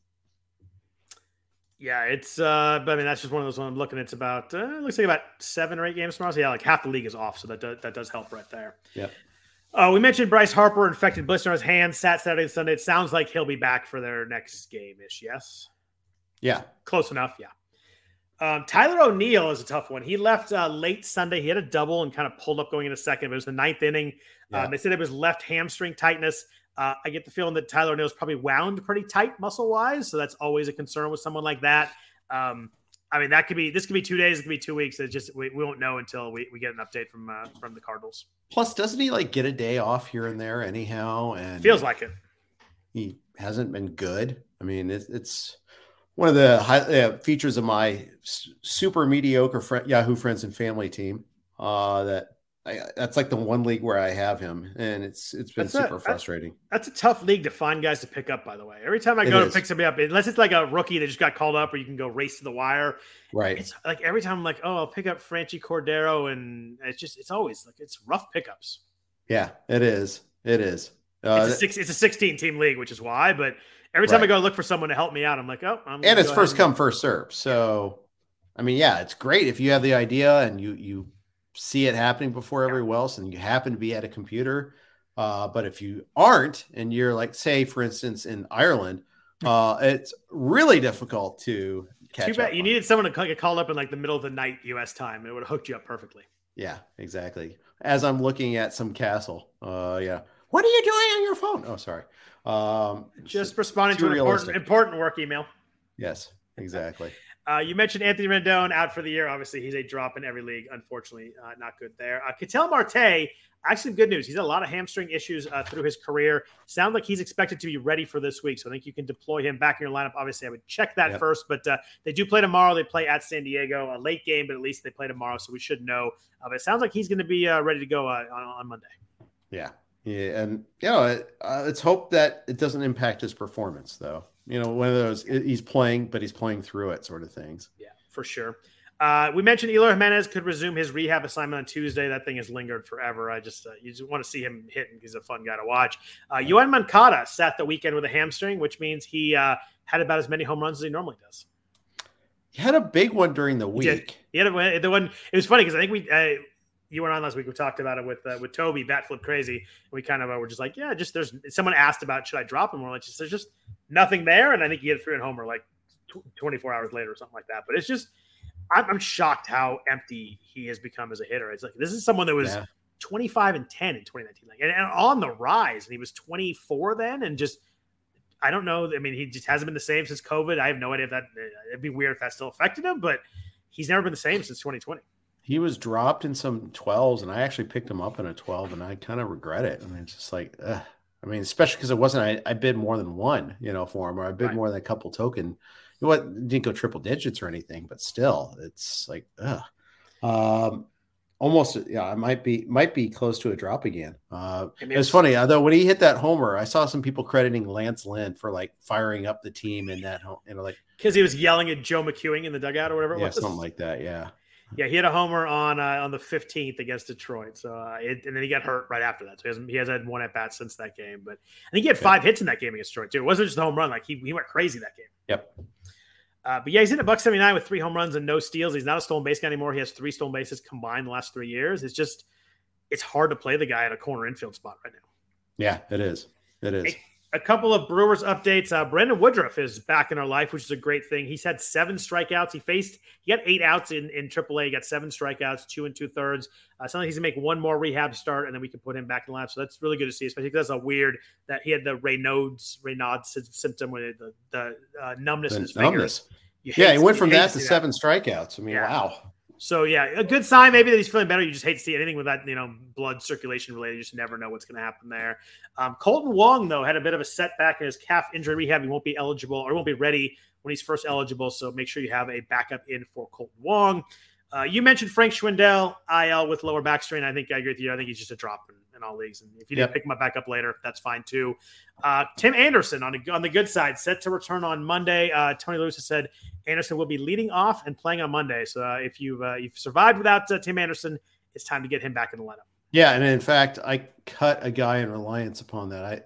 Yeah, it's. uh But I mean, that's just one of those. When I'm looking, it's about. Uh, it looks like about seven or eight games tomorrow. So yeah, like half the league is off, so that does, that does help right there. Yeah. Uh, we mentioned Bryce Harper infected blister on his hand, sat Saturday and Sunday. It sounds like he'll be back for their next game ish. Yes. Yeah. Close enough. Yeah. Um, Tyler O'Neill is a tough one. He left uh, late Sunday. He had a double and kind of pulled up going into second. But It was the ninth inning. Yeah. Um, they said it was left hamstring tightness. Uh, I get the feeling that Tyler O'Neill's probably wound pretty tight muscle wise, so that's always a concern with someone like that. Um, I mean, that could be this could be two days, it could be two weeks. It just we, we won't know until we, we get an update from uh, from the Cardinals. Plus, doesn't he like get a day off here and there anyhow? And feels like it. He hasn't been good. I mean, it's, it's one of the high, uh, features of my super mediocre friend, Yahoo friends and family team uh, that I, that's like the one league where I have him, and it's it's been that's super a, frustrating. That's, that's, a tough league to find guys to pick up. By the way, every time I go to pick somebody up, unless it's like a rookie that just got called up, or you can go race to the wire. Right. It's like every time I'm like, oh, I'll pick up Franchy Cordero, and it's just it's always like it's rough pickups. Yeah, it is. It is. Uh, it's, a six, it's a 16 team league, which is why. But every time right. I go look for someone to help me out, I'm like, oh, I'm and it's first come, first serve. So, I mean, yeah, it's great if you have the idea and you you see it happening before everyone else and you happen to be at a computer. Uh, but if you aren't, and you're like, say, for instance, in Ireland, uh, it's really difficult to catch. Too bad you needed someone to get called up in like the middle of the night U.S. time. It would have hooked you up perfectly. Yeah, exactly. As I'm looking at some castle, uh, yeah. What are you doing on your phone? Oh, sorry. Um, Just responding to an important, important work email. Yes, exactly. Uh, you mentioned Anthony Rendon out for the year. Obviously, he's a drop in every league. Unfortunately, uh, not good there. Uh, Ketel Marte, actually, good news. He's had a lot of hamstring issues uh, through his career. Sounds like he's expected to be ready for this week. So I think you can deploy him back in your lineup. Obviously, I would check that yep. first. But uh, they do play tomorrow. They play at San Diego, a late game, but at least they play tomorrow. So we should know. Uh, but it sounds like he's going to be uh, ready to go on, on Monday. Yeah. Yeah. And, you know, let's hope that it doesn't impact his performance, though you know, one of those he's playing, but he's playing through it sort of things. Yeah, for sure. Uh, we mentioned Eloy Jimenez could resume his rehab assignment on Tuesday. That thing has lingered forever. I just uh, you just want to see him hitting. He's a fun guy to watch. Uh, Yoan Moncada sat the weekend with a hamstring, which means he uh, had about as many home runs as he normally does. He had a big one during the week. He, he had a, the one. It was funny because I think we uh, you were on last week. We talked about it with uh, with Toby Bat Flip Crazy. And we kind of uh, were just like, yeah, just there's someone asked about should I drop him? We're like, just there's just nothing there, and I think he hit three at homer like tw- 24 hours later or something like that. But it's just I'm, I'm, shocked how empty he has become as a hitter. It's like this is someone that was yeah. 25 and 10 in 2019, like and, and on the rise, and he was 24 then, and just. I don't know. I mean, he just hasn't been the same since COVID. I have no idea if that it'd be weird if that still affected him, but he's never been the same since 2020 he was dropped in some 12s and I actually picked him up in a 12 and I kind of regret it. I mean, it's just like, ugh. I mean, especially because it wasn't, I, I, bid more than one, you know, for him, or I bid right. more than a couple token. You know what? Didn't go triple digits or anything, but still, it's like, ugh. Um, almost, yeah, I might be, might be close to a drop again. Uh, it's funny, although when he hit that homer, I saw some people crediting Lance Lynn for like firing up the team in that home, you know, like, because he was yelling at Joe McEwing in the dugout or whatever. yeah, was. something like that. Yeah. Yeah, he had a homer on uh, on the 15th against Detroit. So uh, it, and then he got hurt right after that. So he hasn't he has had one at bat since that game. But I think he had five hits in that game against Detroit too. It wasn't just a home run; like he, he went crazy that game. Yep. Uh, but yeah, he's in a buck 79 with three home runs and no steals. He's not a stolen base guy anymore. He has three stolen bases combined the last three years. It's just it's hard to play the guy at a corner infield spot right now. Yeah, it is. It is. A couple of Brewers updates. Uh, Brandon Woodruff is back in our life, which is a great thing. He's had seven strikeouts. He faced, he got eight outs in, in AAA. He got seven strikeouts, two and two thirds. Uh, sounds like he's going to make one more rehab start, and then we can put him back in the lab. So that's really good to see, especially because that's a weird that he had the Raynaud's, Raynaud's symptom with the, the uh, numbness the in his numbness. fingers. Yeah, he went from that to seven that. strikeouts. I mean, yeah. wow. So yeah, a good sign maybe that he's feeling better. You just hate to see anything with that, you know, blood circulation related. You just never know what's going to happen there. Um, Kolten Wong though had a bit of a setback in his calf injury rehab. He won't be eligible or won't be ready when he's first eligible. So make sure you have a backup in for Kolten Wong. Uh, you mentioned Frank Schwindel, IL with lower back strain. I think I agree with you. I think he's just a drop in all leagues. And if you yep. didn't pick him up back up later, that's fine too. Uh, Tim Anderson on, a, on the good side, set to return on Monday. Uh, Tony La Russa has said Anderson will be leading off and playing on Monday. So uh, if you've, uh, you've survived without uh, Tim Anderson, it's time to get him back in the lineup. Yeah, and in fact, I cut a guy in reliance upon that. I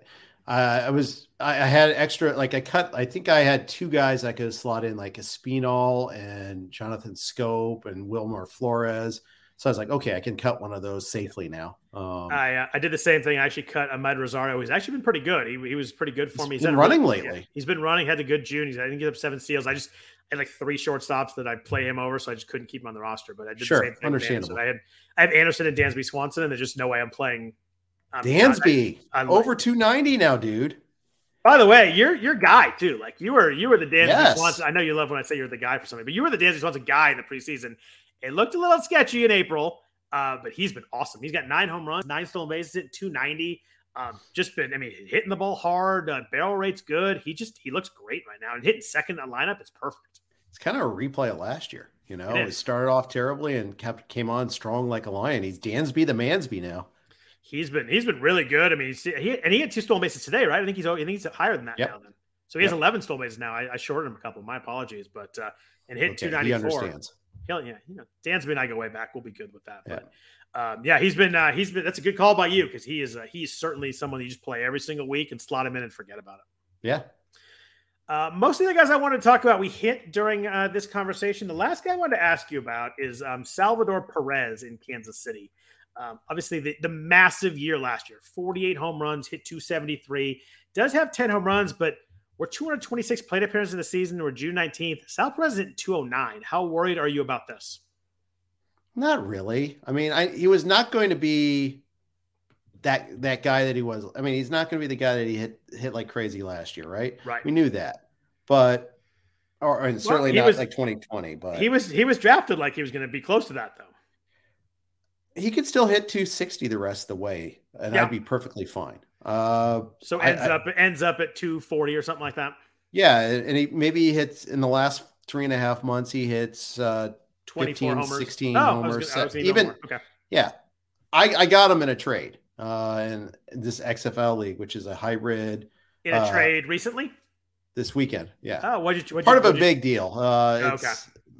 I was I, I, had extra like I cut I think I had two guys I could slot in like Espinal and Jonathan Schoop and Wilmer Flores. So I was like, okay, I can cut one of those safely now. Um, I uh, I did the same thing. I actually cut Amed Rosario. He's actually been pretty good. He, he was pretty good for me. He's been running really, lately. Yeah, he's been running. Had a good June. He's I didn't get up seven steals. I just had like three shortstops that I play him over, so I just couldn't keep him on the roster. But I did sure, the same thing. Understandable. I had I have Anderson and Dansby Swanson, and there's just no way I'm playing. Um, Dansby I, I, over 290 now, dude. By the way, you're your guy too. Like you were you were the Dansby yes. Swanson. I know you love when I say you're the guy for something, but you were the Dansby Swanson guy in the preseason. It looked a little sketchy in April, uh, but he's been awesome. He's got nine home runs, nine stolen bases, at 290. Um, just been, I mean, hitting the ball hard, uh, barrel rate's good. He just, he looks great right now. And hitting second in the lineup is perfect. It's kind of a replay of last year. You know, it, it started off terribly and kept came on strong like a lion. He's Dansby the Mansby now. He's been he's been really good. I mean, he and he had two stolen bases today, right? I think he's oh, I think he's higher than that yep. now. Then so he has yep. 11 stolen bases now. I, I, shorted him a couple. My apologies, but uh, and hit okay, 294. He'll, yeah, you know, Dansby and I go way back. We'll be good with that. Yeah. But um, yeah, he's been uh, he's been that's a good call by you because he is uh, he's certainly someone you just play every single week and slot him in and forget about it. Yeah. Uh, most of the guys I wanted to talk about, we hit during uh, this conversation. The last guy I wanted to ask you about is um, Salvador Perez in Kansas City. Um, obviously, the, the massive year last year 48 home runs, hit 273. Does have 10 home runs, but we're 226 plate appearances in the season. We're June 19th. Sal Perez 209. How worried are you about this? Not really. I mean, I, he was not going to be that that guy that he was. I mean, he's not going to be the guy that he hit hit like crazy last year, right? Right. We knew that, but or and certainly well, not was, like 2020. But he was he was drafted like he was going to be close to that, though he could still hit 260 the rest of the way, and yeah. I'd be perfectly fine. Uh, so ends I, up I, ends up at 240 or something like that. Yeah, and he maybe he hits in the last three and a half months. He hits uh, 15, homers. 16 oh, homers. Gonna, even okay. Yeah, I, I got him in a trade uh, in this XFL league, which is a hybrid. In a uh, trade recently. This weekend, yeah. Oh, what did you? Part you, of a big deal. Uh, oh, it's, okay.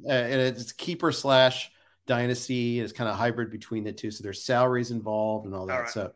Uh, and it's keeper slash dynasty is kind of hybrid between the two. So there's salaries involved and all that. All right. So,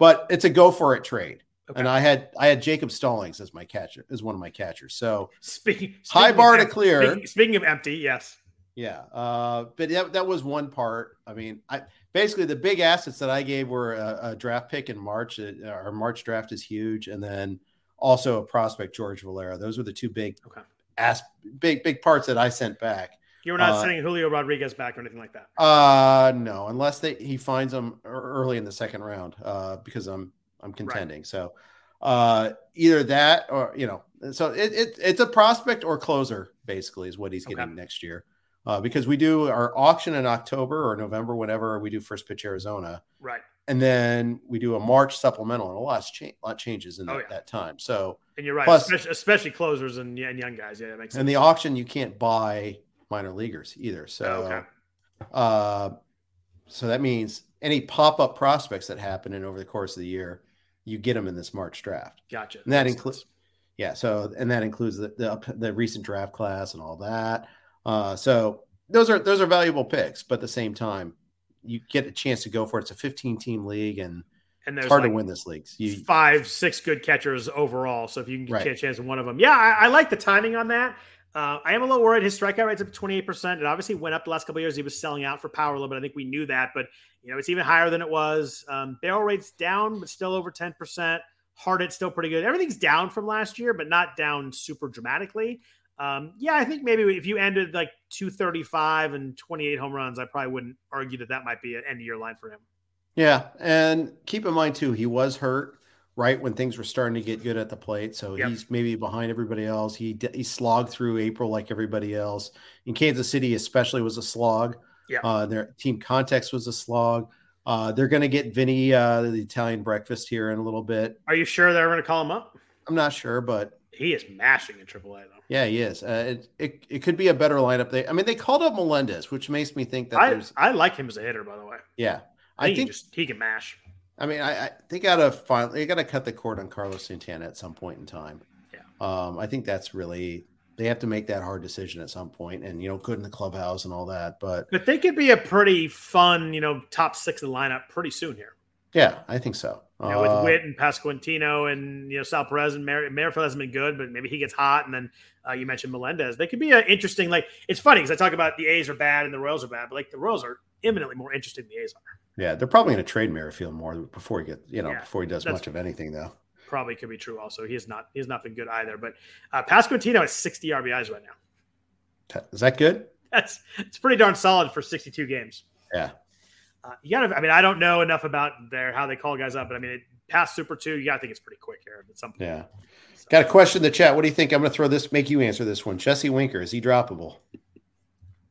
but it's a go for it trade. Okay. And I had I had Jacob Stallings as my catcher as one of my catchers. So speaking, speaking high bar to clear. Speaking, speaking, of empty, yes. Yeah, uh, but that, that was one part. I mean, I basically the big assets that I gave were a, a draft pick in March. Uh, our March draft is huge, and then also a prospect, George Valera. Those were the two big, okay. ass, big big parts that I sent back. You were not uh, sending Julio Rodriguez back or anything like that. Uh no, unless they he finds them early in the second round, uh, because I'm I'm contending. Right. So uh either that or you know, so it, it it's a prospect or closer basically is what he's getting okay. next year. Uh, because we do our auction in October or November, whenever we do first pitch Arizona. Right. And then we do a March supplemental, and a lot, cha- lot changes in that, oh, yeah. that, time. So, and you're right, plus, especially, especially closers and, and young guys. Yeah, that makes sense. And the auction, you can't buy minor leaguers either. So, oh, okay. uh, so that means any pop up prospects that happen in over the course of the year, you get them in this March draft. Gotcha. And that includes, yeah. So, and that includes the, the, the recent draft class and all that. Uh, so those are those are valuable picks, but at the same time, you get a chance to go for it. It's a 15 team league, and and there's it's hard like to win this league. You, five, six good catchers overall. So if you can get right. a chance in one of them, yeah, I, I, like the timing on that. Uh, I am a little worried. His strikeout rate's up to 28%. It obviously went up the last couple years. He was selling out for power a little bit. I think we knew that, but you know, it's even higher than it was. Um, barrel rate's down, but still over 10%. Hard hit still pretty good. Everything's down from last year, but not down super dramatically. Um, yeah, I think maybe if you ended like 235 and 28 home runs, I probably wouldn't argue that that might be an end of year line for him. Yeah. And keep in mind, too, he was hurt right when things were starting to get good at the plate. So yep. he's maybe behind everybody else. He he slogged through April like everybody else. In Kansas City, especially, was a slog. Yeah, uh, their team context was a slog. Uh, they're going to get Vinny uh, the Italian breakfast here in a little bit. Are you sure they're going to call him up? I'm not sure, but He is mashing in AAA though. Yeah, he is. Uh, it, it it could be a better lineup. They, I mean, they called up Melendez, which makes me think that I, there's. I like him as a hitter, by the way. Yeah, I, I think, think. he, just, he can mash. I mean, I, I they gotta finally they gotta cut the cord on Carlos Santana at some point in time. Yeah. Um, I think that's really they have to make that hard decision at some point, and you know, good in the clubhouse and all that. But But they could be a pretty fun, you know, top six of the lineup pretty soon here. yeah, I think so. You know, Uh, with Witt and Pasquantino and you know Sal Perez and Mer- Merrifield hasn't been good, but maybe he gets hot. And then uh, you mentioned Melendez. They could be an interesting. Like it's funny because I talk about the A's are bad and the Royals are bad, but like the Royals are imminently more interesting than the A's are. Yeah, they're probably going to trade Merrifield more before he get you know Yeah, before he does much of anything though. Probably could be true. Also, he has not he has not been good either. But uh, Pasquantino has 60 RBIs right now. Is that good? That's it's pretty darn solid for 62 games. Yeah. Uh, you gotta. I mean, I don't know enough about their how they call guys up, but I mean, it, past Super Two, you gotta think it's pretty quick here at some point. Yeah. Got a question in the chat. What do you think? I'm going to throw this. Make you answer this one. Jesse Winker is he droppable?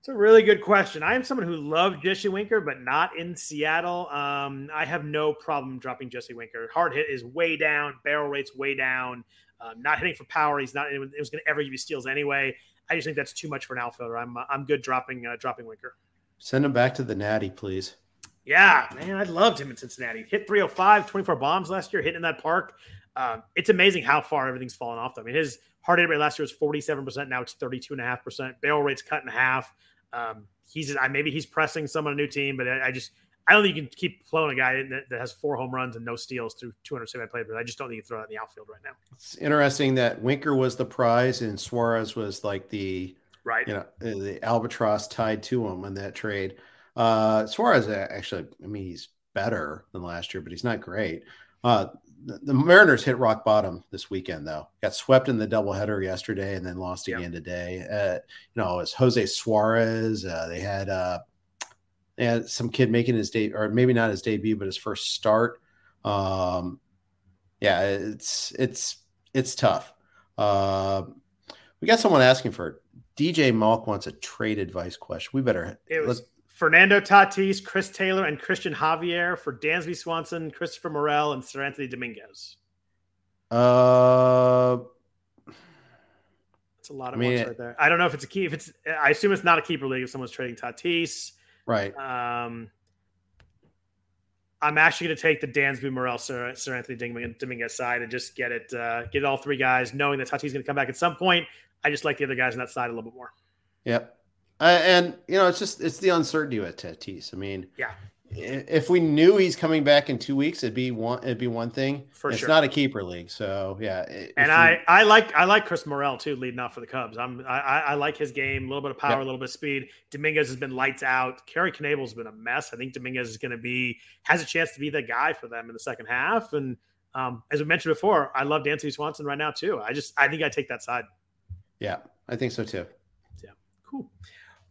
It's a really good question. I am someone who loved Jesse Winker, but not in Seattle. Um, I have no problem dropping Jesse Winker. Hard hit is way down, barrel rate's way down. Um, not hitting for power. He's not. It was going to ever give you steals anyway. I just think that's too much for an outfielder. I'm I'm good dropping uh, dropping Winker. Send him back to the Natty, please. Yeah, man, I loved him in Cincinnati. Hit 305, 24 bombs last year, hitting in that park. Um, it's amazing how far everything's fallen off. I mean, his hard hit rate last year was 47%. Now it's 32.5%. Barrel rate's cut in half. Um, he's maybe he's pressing some on a new team, but I, I just I don't think you can keep flowing a guy that, that has four home runs and no steals through 275 play. But I just don't think you can throw that in the outfield right now. It's interesting that Winker was the prize and Suarez was like the Right. you know the albatross tied to him in that trade. Uh, Suarez actually, I mean, he's better than last year, but he's not great. Uh, the, the Mariners hit rock bottom this weekend, though. Got swept in the doubleheader yesterday, and then lost Yeah. again today. Uh, you know, it's Jose Suarez. Uh, they had uh, they had some kid making his day, or maybe not his debut, but his first start. Um, yeah, it's it's it's tough. Uh, we got someone asking for it. DJ Malk wants a trade advice question. We better. It was let's- Fernando Tatis, Chris Taylor, and Christian Javier for Dansby Swanson, Christopher Morel, and Seranthony Dominguez. Uh, That's a lot I of mean, ones right there. I don't know if it's a key. If it's, I assume it's not a keeper league. If someone's trading Tatis, right. um, I'm actually going to take the Dansby Morel Sir, Seranthony Dominguez, Dominguez side and just get it, uh, get all three guys, knowing that Tatis is going to come back at some point. I just like the other guys on that side a little bit more. Yep. Uh, and you know, it's just it's the uncertainty with Tatis. I mean, Yeah. If we knew he's coming back in two weeks, it'd be one. It'd be one thing. For it's sure. not a keeper league, so yeah. i- And you- I, I like I like Chris Morel too, leading off for the Cubs. I'm I, I I like his game, a little bit of power, Yep. a little bit of speed. Dominguez has been lights out. Corey Knebel's been a mess. I think Dominguez is going to be has a chance to be the guy for them in the second half. And um, as we mentioned before, I love Dansby Swanson right now too. I just I think I take that side. yeah, I think so too. Yeah, cool.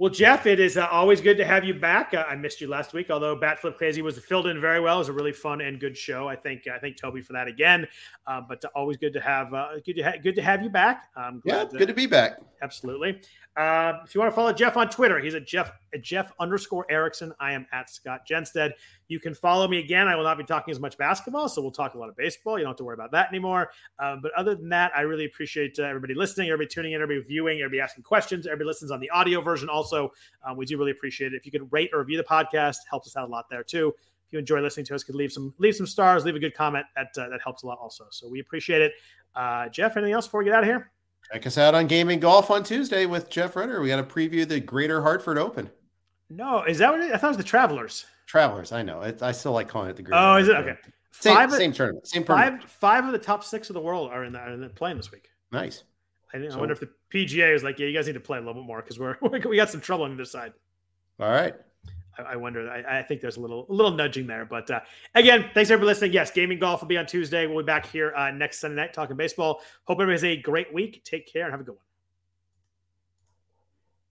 Well, Jeff, it is uh, always good to have you back. Uh, I missed you last week, although Bat Flip Crazy was filled in very well. It was a really fun and good show. I think I think Toby for that again. Uh, but always good to have uh, good to ha- good to have you back. I'm Yeah, glad good to be back. absolutely. Uh, if you want to follow Jeff on Twitter, he's at Jeff at Jeff underscore Erickson. I am at Scott Jenstad. You can follow me again. I will not be talking as much basketball, so we'll talk a lot of baseball. You don't have to worry about that anymore. Uh, but other than that, I really appreciate uh, everybody listening, everybody tuning in, everybody viewing, everybody asking questions. Everybody listens on the audio version. Also, um, we do really appreciate it. If you could rate or review the podcast, helps us out a lot there too. If you enjoy listening to us, could leave some leave some stars, leave a good comment. That uh, that helps a lot also. So we appreciate it. Uh, Jeff, anything else before we get out of here? Check us out on Gaming Golf on Tuesday with Jeff Ritter. We got to preview the Greater Hartford Open. No, is that what it, I thought it was the Travelers? Travelers, I know. It, I still like calling it the Greater. Oh, is it okay? Same, Five- same tournament. Same tournament. Five five of the top six of the world are in the, are playing this week. Nice. I, I So- wonder if the PGA is like, yeah, you guys need to play a little bit more because we're we got some trouble on either side. All right. I, I wonder. I, I think there's a little a little nudging there, but uh, again, thanks everybody listening. Yes, gaming golf will be on Tuesday. We'll be back here uh, next Sunday night talking baseball. Hope everybody has a great week. Take care and have a good one.